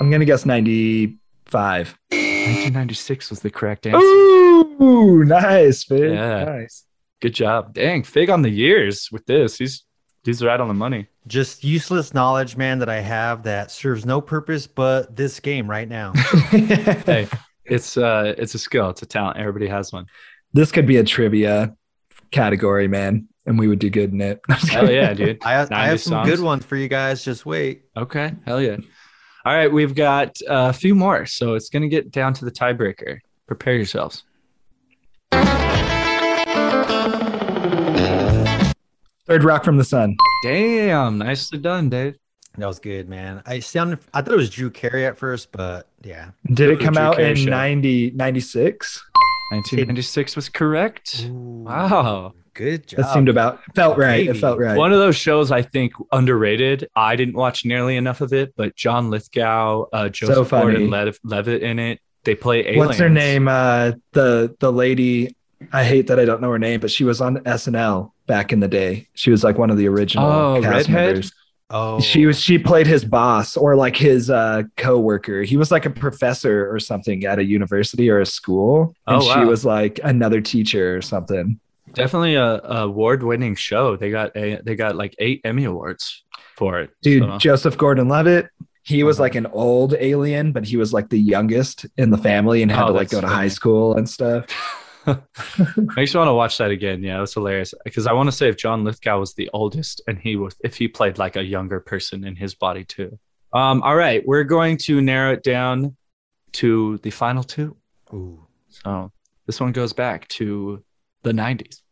I'm gonna guess ninety-five. 1996 was the correct answer. Ooh, nice, Fig. Yeah. Nice. Good job. Dang, Fig on the years with this. He's he's right on the money. Just useless knowledge, man, that I have that serves no purpose but this game right now. Hey, it's uh it's a skill, it's a talent. Everybody has one. this could be a trivia category, man, and we would do good in it. Hell yeah, dude. I, I have some songs. good ones for you guys. Just wait. Okay, hell yeah. All right, we've got uh, a few more, so it's gonna get down to the tiebreaker. Prepare yourselves. Third rock from the sun. Damn, nicely done, Dave. That was good, man. I sounded. I thought it was Drew Carey at first, but yeah. Did it The come Drew out Carey in Show. 90, 96? 1996 was correct. Wow. Good job. That seemed about felt right. It felt right. One of those shows I think underrated. I didn't watch nearly enough of it, but John Lithgow, uh, Joseph funny. Gordon-Levitt Levitt in it. They play aliens. What's her name? Uh, the the lady. I hate that I don't know her name, but she was on SNL back in the day. She was like one of the original Oh, cast redhead? members. Oh, She was she played his boss or like his uh co-worker. He was like a professor or something at a university or a school. And Oh, she was like another teacher or something. Definitely a, a award-winning show. They got a they got like eight Emmy awards for it. Dude, So- Joseph Gordon-Levitt, he was Uh-huh. like an old alien, but he was like the youngest in the family and had Oh, to like go to high school and stuff. Makes me want to watch that again. Yeah, it was hilarious. Because I want to say if John Lithgow was the oldest and he was if he played like a younger person in his body too. Um, all right, we're going to narrow it down to the final two. Ooh. So this one goes back to the 90s.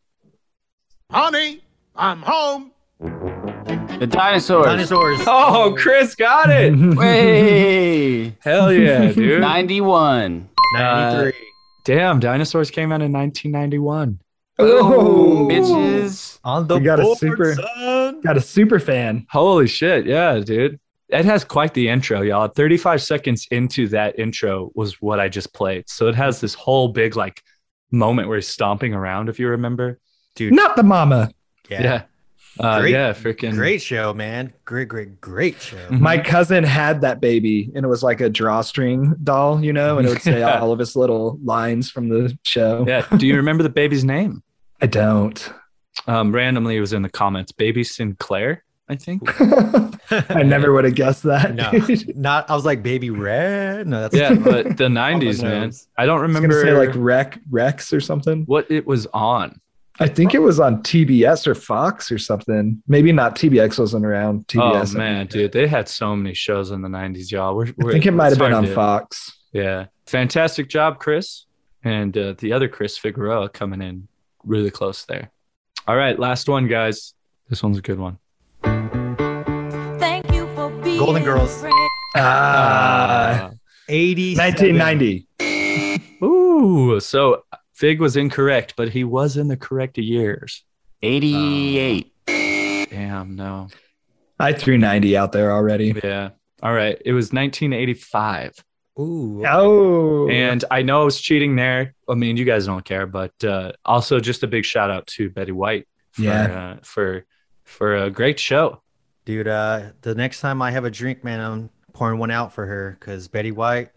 Honey, I'm home. The dinosaurs. Dinosaurs. Oh, Chris got it. Way. Hell yeah, dude. 91. 93. Damn, dinosaurs came out in 1991. Oh, bitches. On the We got a super- son. Got a super fan. Holy shit. Yeah, dude. It has quite the intro, y'all. 35 seconds into that intro was what I just played. So it has this whole big like moment where he's stomping around, if you remember. Dude, Not the mama. yeah. Yeah. Uh, Great- yeah, freaking Great show, man. Great, great, great show. Mhm. My cousin had that baby, and it was like a drawstring doll, you know, and it would say Yeah. all of his little lines from the show. Yeah. Do you remember the baby's name? I don't. Um, randomly it was in the comments. Baby Sinclair, I think. I never would have guessed that. No, not. I was like baby red. No, that's Yeah, but the 90s, man. I don't I was remember gonna say like Rec Rex or something. what it was on. I think it was on TBS or Fox or something. Maybe not TBX wasn't around. TBS. oh man, dude, they had so many shows in the '90s, y'all. We're, I we're- think it might have been on to- Fox. Yeah, fantastic job, Chris, and uh, the other Chris Figueroa coming in really close there. All right, last one, guys. This one's a good one. Thank you for being Golden Girls. friend. Ah, 80 1990. Ooh, so Fig was incorrect, but he was in the correct years. 88. Damn, no. I threw 90 out there already. Yeah. All right. It was 1985. Ooh. Oh, And I know I was cheating there. I mean, you guys don't care, but uh, also just a big shout out to Betty White for, Yeah. uh, for for a great show. Dude, uh, the next time I have a drink, man, I'm pouring one out for her because Betty White,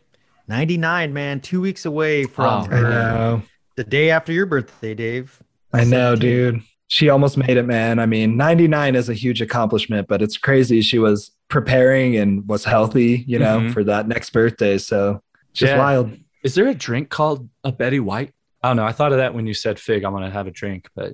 99, man, two weeks away from Oh, I her. Know. The day after your birthday, Dave. I know, dude. She almost made it, man. I mean, 99 is a huge accomplishment, but it's crazy. She was preparing and was healthy, you know, Mhm. for that next birthday. So just Yeah. wild. Is there a drink called a Betty White? I don't know. I thought of that when you said Fig. I'm gonna have a drink, but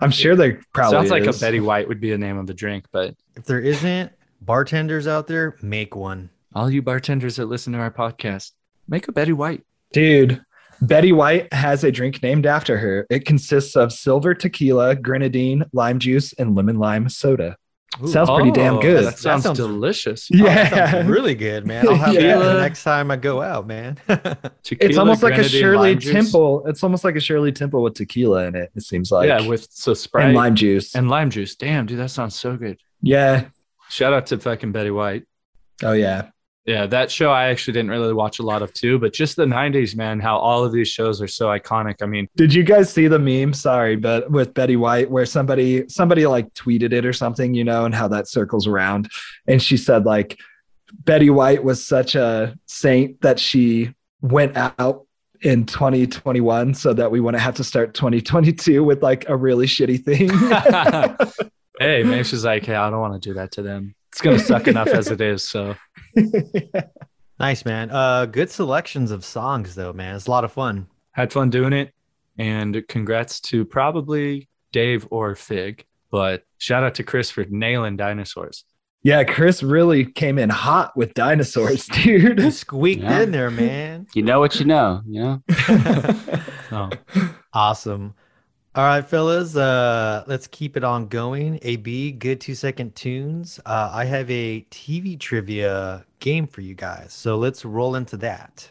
I'm sure there probably sounds like is. a Betty White would be the name of the drink. But If there isn't, bartenders out there, make one. all you bartenders that listen to our podcast, make a Betty White. Dude, Betty White has a drink named after her. It consists of silver tequila, grenadine, lime juice, and lemon lime soda. Ooh. Sounds pretty damn Oh, good. That sounds, sounds- delicious. Oh, that yeah. sounds really good, man. I'll have Yeah. that the next time I go out, man. tequila, It's almost like a Shirley lime juice. Temple. It's almost like a Shirley Temple with tequila in it. It seems like. yeah, with so Sprite and lime juice. and lime juice. Damn, dude, that sounds so good. yeah. Shout out to fucking Betty White. Oh yeah. Yeah, that show I actually didn't really watch a lot of too, but just the 90s, man, how all of these shows are so iconic. I mean, Did you guys see the meme? Sorry, but with Betty White, where somebody somebody like tweeted it or something, you know, and how that circles around. And she said like Betty White was such a saint that she went out in 2021 so that we wouldn't have to start 2022 with like a really shitty thing. hey, maybe she's like, hey, I don't want to do that to them. It's going to suck enough as it is. So, nice, man. Uh, good selections of songs, though, man. It's a lot of fun. had fun doing it. And congrats to probably Dave or Fig, but shout out to Chris for nailing dinosaurs. yeah, Chris really came in hot with dinosaurs, You dude. squeaked Yeah. in there, man. You know what you know, you know? Oh, Awesome. All right, fellas, uh, let's keep it on going. AB, good two second tunes. Uh, I have a TV trivia game for you guys. So let's roll into that.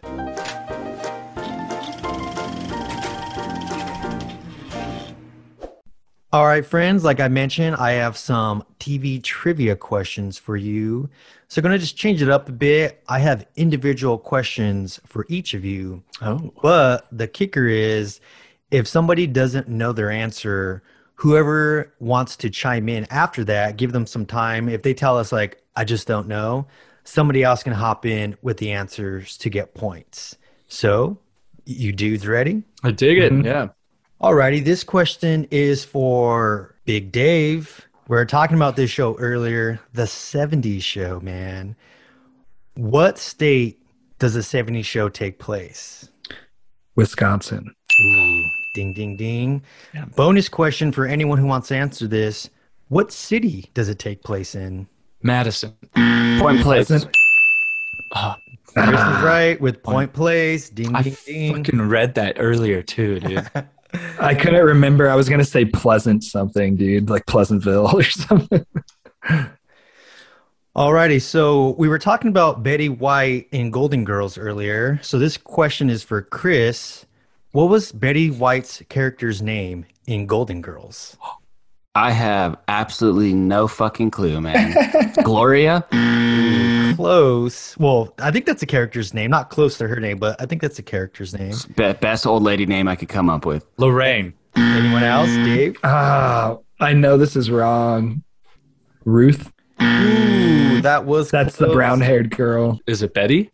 All right, friends, like I mentioned, I have some TV trivia questions for you. So I'm going to just change it up a bit. I have individual questions for each of you. oh, But the kicker is if somebody doesn't know their answer, whoever wants to chime in after that, give them some time. If they tell us, like, I just don't know, somebody else can hop in with the answers to get points. So, you dudes ready? I dig it. Mhm. Yeah. Alrighty, this question is for Big Dave. We were talking about this show earlier, the 70s show, man. What state does the 70s show take place? Wisconsin. Ooh, ding, ding, ding. Yeah. Bonus question for anyone who wants to answer this. What city does it take place in? Madison. Point place. Pleasant. Oh, Chris is Ah, right with Point Place. Ding, I ding, ding. fucking read that earlier too, dude. I couldn't remember. I was gonna say Pleasant something, dude, like Pleasantville or something. Alrighty, so we were talking about Betty White in Golden Girls earlier. So this question is for Chris. What was Betty White's character's name in Golden Girls? I have absolutely no fucking clue, man. Gloria? Close. Well, I think that's a character's name. Not close to her name, but I think that's a character's name. Be- best old lady name I could come up with. Lorraine. Anyone else? Dave? Ah, I know this is wrong. Ruth. Ooh, that was That's the brown-haired girl. Is it Betty?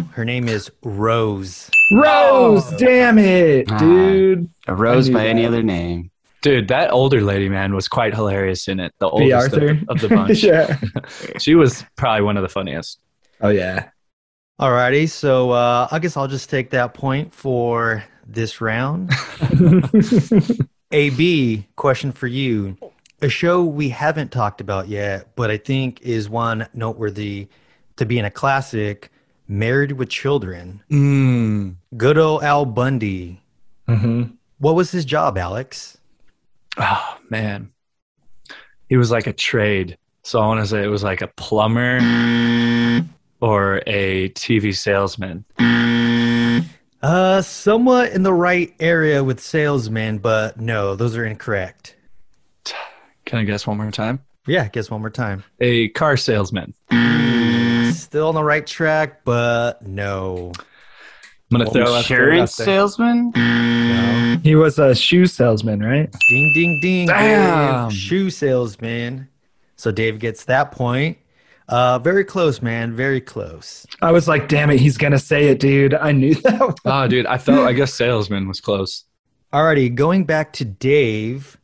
No, her name is Rose. Rose. Damn it, Ah. dude. A rose knew by any other name. Dude, that older lady, man, was quite hilarious in it. The B. oldest of, of the bunch. yeah. She was probably one of the funniest. Oh yeah. Alrighty, so uh, I guess I'll just take that point for this round. AB, question for you. A show we haven't talked about yet, but I think is one noteworthy to be in a classic Married with Children. Mm. Good old Al Bundy. hmm What was his job, Alex? Oh man, he was like a trade. So I want to say it was like a plumber, or a TV salesman? Uh, somewhat in the right area with salesman, but no, those are incorrect. Can I guess one more time? Yeah, guess one more time. A car salesman. Still on the right track, but no. I'm gonna throw out there- Insurance out salesman? No. He was a shoe salesman, right? Ding, ding, ding. Damn. Dave. Shoe salesman. So Dave gets that point. Uh, very close, man. Very close. I was like, damn it, he's gonna say it, dude. I knew that. Oh, dude, I felt. I guess salesman was close. Alrighty, going back to Dave.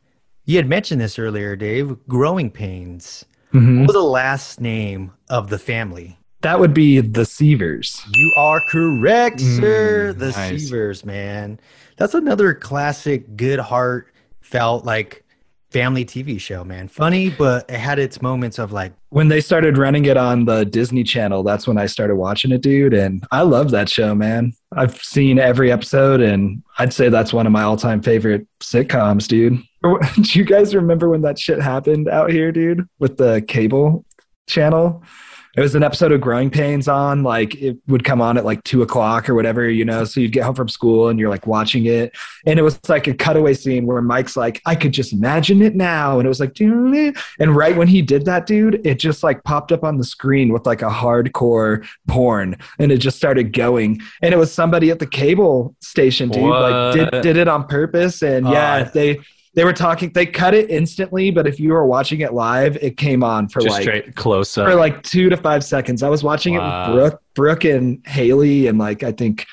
You had mentioned this earlier, Dave. Growing pains. Mhm. What was the last name of the family? That would be the Seavers. You are correct, sir. Mm, the nice. Seavers, man. That's another classic, good heart felt like family TV show, man. Funny, but it had its moments of like, When they started running it on the Disney Channel, that's when I started watching it, dude. And I love that show, man. I've seen every episode, and I'd say that's one of my all-time favorite sitcoms, dude. Do you guys remember when that shit happened out here, dude, with the cable channel? It was an episode of Growing Pains on, like it would come on at like two o'clock or whatever, you know. So you'd get home from school and you're like watching it, and it was like a cutaway scene where Mike's like, "I could just imagine it now," and it was like, "Doo-doo-doo." and right when he did that, dude, it just like popped up on the screen with like a hardcore porn, and it just started going, and it was somebody at the cable station, dude, like did did it on purpose, and yeah, Oh. they. They were talking. They cut it instantly, but if you were watching it live, it came on for Just like straight close up. for like two to five seconds. I was watching Wow. it with Brooke, Brooke and Haley, and like I think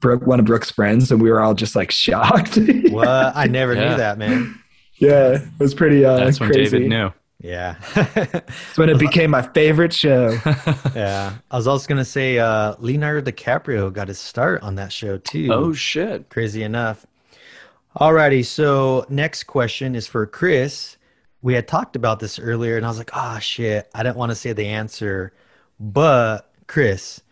Brooke, one of Brooke's friends, and we were all just like shocked. what? I never Yeah. knew that, man. yeah, it was pretty. Uh, That's when crazy. David knew. Yeah. It's when it became my favorite show. yeah. I was also going to say uh, Leonardo DiCaprio got his start on that show, too. oh shit. Crazy enough. Alrighty, so next question is for Chris. We had talked about this earlier, and I was like, ah, shit, I didn't want to say the answer. But, Chris,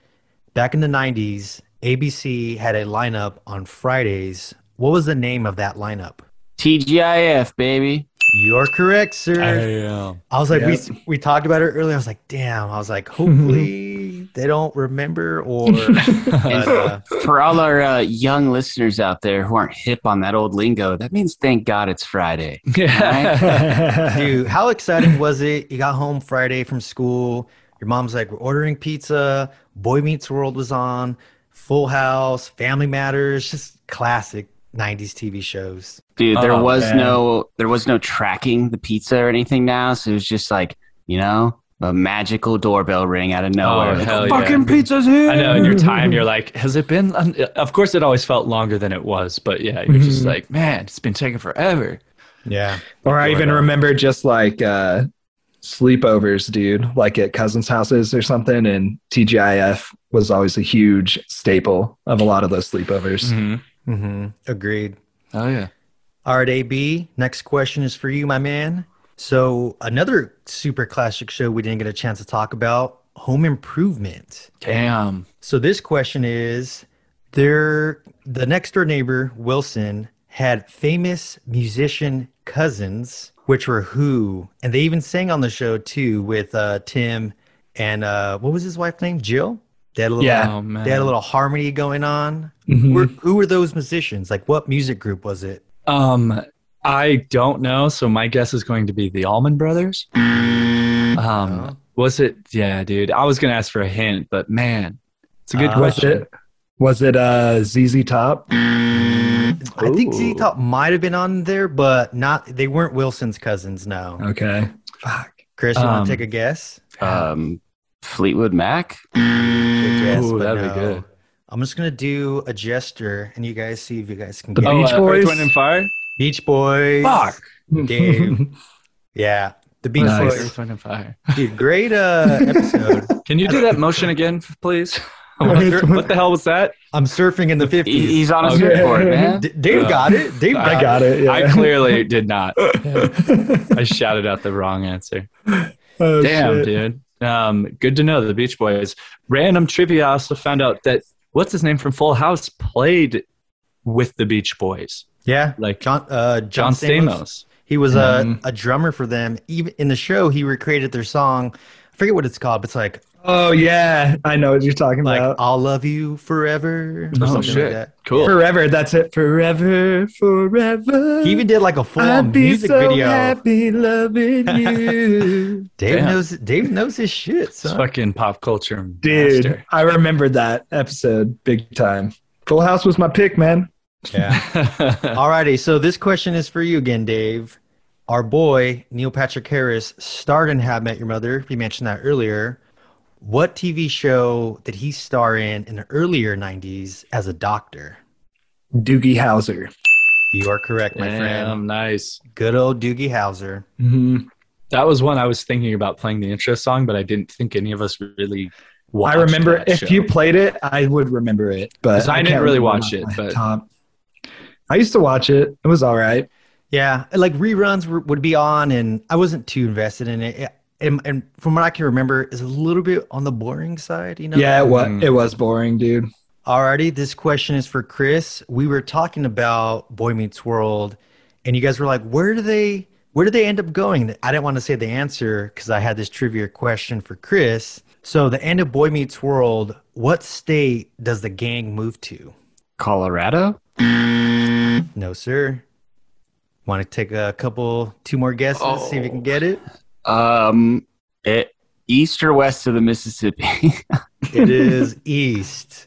back in the 90s, ABC had a lineup on Fridays. What was the name of that lineup? TGIF, baby. You're correct, sir. I, Damn. I was like, Yep. we we talked about it earlier. I was like, damn. I was like, hopefully they don't remember or. but, uh, For all our uh, young listeners out there who aren't hip on that old lingo, that means thank God it's Friday. Yeah. dude, how exciting was it? You got home Friday from school. Your mom's like, we're ordering pizza. Boy Meets World was on. Full House, Family Matters, just classic '90s TV shows. Dude, there Oh, was man. no there was no tracking the pizza or anything now, so it was just like, you know, a magical doorbell ring out of nowhere. Oh, Like, hell fucking yeah. pizza's here. I know in your time you're like, has it been? Of course, it always felt longer than it was, but yeah, you're just Mhm. like, man, it's been taking forever. Yeah. or I even Doorbell. remember just like uh, sleepovers, dude, like at cousins' houses or something. And TGIF was always a huge staple of a lot of those sleepovers. Mm-hmm. Mm-hmm. Agreed. Oh yeah. All right, AB. Next question is for you, my man. So another super classic show we didn't get a chance to talk about, Home Improvement. Damn. So this question is there the next door neighbor, Wilson, had famous musician cousins, which were who? And they even sang on the show too with uh Tim and uh what was his wife's name? Jill? They had a little Yeah. Oh they had a little harmony going on. Mhm. Who, were, who were those musicians? Like what music group was it? Um, I don't know. So my guess is going to be the Allman Brothers. Um, Oh. was it? Yeah, dude. I was gonna ask for a hint, but man, it's a good Uh, Was question. it? Was it uh, ZZ Top? I think Z Ooh. Top might have been on there, but not they weren't Wilson's cousins, no. Okay. Fuck. Chris, you Um, want to take a guess? Um Fleetwood Mac. Good Ooh, but that'd be good. I'm just gonna do a gesture, and you guys see if you guys can The get it. Beach uh, Boys? Earth, Wind and Fire. Beach Boys. Fuck. Dave. Yeah, the Beach Nice. Boys. Earth, Wind and Fire. Dude, great uh, episode. Can you do that motion again, please? what, the, hell was that? I'm surfing in the 50s. He's on a Okay. surfboard, man. D- Dave Uh, got it. Dave I got, got it. Yeah. I clearly did not. I shouted out the wrong answer. Oh, Damn, shit. dude. Um, good to know the Beach Boys. Random trivia. I also found out that what's his name from Full House played with the Beach Boys, Yeah, like John. Uh, John Stamos. He was a, Mhm. a drummer for them. Even in the show, he recreated their song. I forget what it's called, but it's like Oh yeah, I know what you're talking Like about. I'll love you forever. or Oh, something shit. like that. Cool. Forever, that's it. Forever, forever. He even did like a full I'd be music so video. happy loving you, Dave Damn. knows Dave knows his shit, It's son. fucking pop culture dude. master. I remember that episode big time. Full House was my pick, man. Yeah. Alrighty, so this question is for you again, Dave. Our boy Neil Patrick Harris starred in How I Met Your Mother. You mentioned that earlier. What TV show did he star in in the earlier '90s as a doctor? Doogie Howser. You are correct, my friend. Nice. Good old Doogie Howser. hmm That was one I was thinking about playing the intro song, but I didn't think any of us really. I remember that if show. you played it, I would remember it. but I can't didn't really watch it, but- top. I used to watch it. It was all right. Yeah, like reruns were, would be on, and I wasn't too invested in it. And, and from what I can remember, is a little bit on the boring side. You know. Yeah, it was. Mm. It was boring, dude. Alrighty, this question is for Chris. We were talking about Boy Meets World, and you guys were like, "Where do they? Where do they end up going?" I didn't want to say the answer because I had this trivia question for Chris. So, the end of Boy Meets World, what state does the gang move to? Colorado? No, sir. Want to take a couple, two more guesses, see if you can get it? Um, it, east or west of the Mississippi? It is east.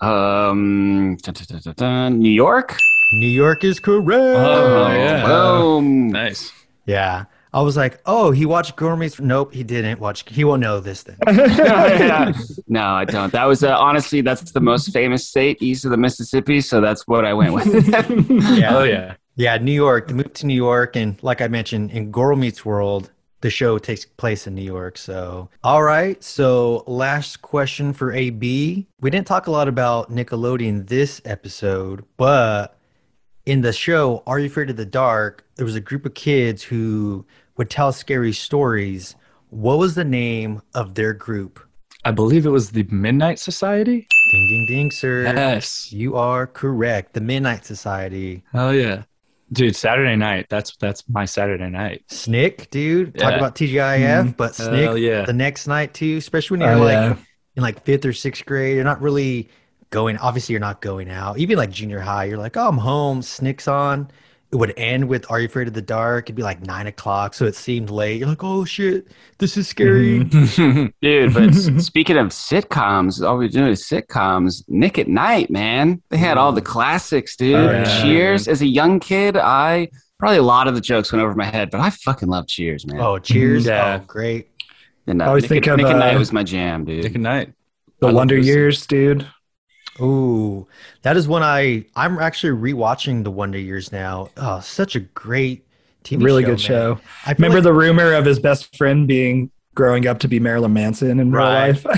um, dun, dun, dun, dun, dun, New York? New York is correct. Oh, yeah. Boom. Nice. Yeah. I was like, oh, he watched Girl Meets. Nope, he didn't watch. He won't know this then. no, I don't. That was uh, honestly that's the most famous state east of the Mississippi, so that's what I went with. Yeah. Oh yeah. Yeah, New York. The move to New York, and like I mentioned, in Girl Meets World, the show takes place in New York. So, all right. So, last question for AB. We didn't talk a lot about Nickelodeon this episode, but in the show Are You Afraid of the Dark, there was a group of kids who would tell scary stories. What was the name of their group? I believe it was the Midnight Society. Ding, ding, ding, sir. Yes. You are correct. The Midnight Society. Oh, yeah. Dude, Saturday night. That's that's my Saturday night. Snick, dude. Talk about TGIF, mm-hmm. but Hell Snick yeah. the next night too, especially when you're Oh, like yeah. in like fifth or sixth grade. You're not really going obviously you're not going out. Even like junior high, you're like, oh I'm home, Snick's on. It would end with Are You Afraid of the Dark? It'd be like nine o'clock, so it seemed late. You're like, oh shit, this is scary. Mm-hmm. Dude, but speaking of sitcoms, all we do is sitcoms. Nick at Night, man. They had all the classics, dude. Oh, yeah. Cheers. As a young kid, I probably a lot of the jokes went over my head, but I fucking love Cheers, man. Oh, cheers. Yeah. Oh, great. and uh, I always Nick, think at, of, Nick at Night uh, was my jam, dude. Nick at Night. The I Wonder Years, dude. Ooh, that is one I I'm actually rewatching The Wonder Years now. Oh, such a great TV really show, good man. show. I Remember like- the rumor of his best friend being growing up to be Marilyn Manson in Right. real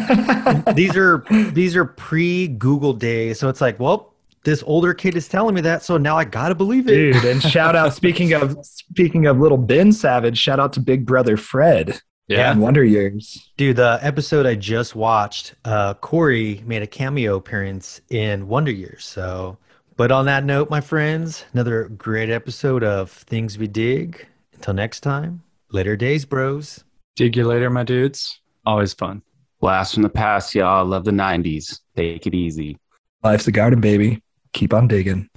life? these are these are pre Google days, so it's like, well, this older kid is telling me that, so now I gotta believe it. Dude, and shout out speaking of speaking of little Ben Savage, shout out to Big Brother Fred Yeah. in Wonder Years. Dude, the episode I just watched, uh, Cory made a cameo appearance in Wonder Years. So, but on that note, my friends, another great episode of Things We Dig. Until next time, later days, bros. Dig you later, my dudes. Always fun. Blast from the past, y'all. Love the 90s. Take it easy. Life's a garden, baby. Keep on digging.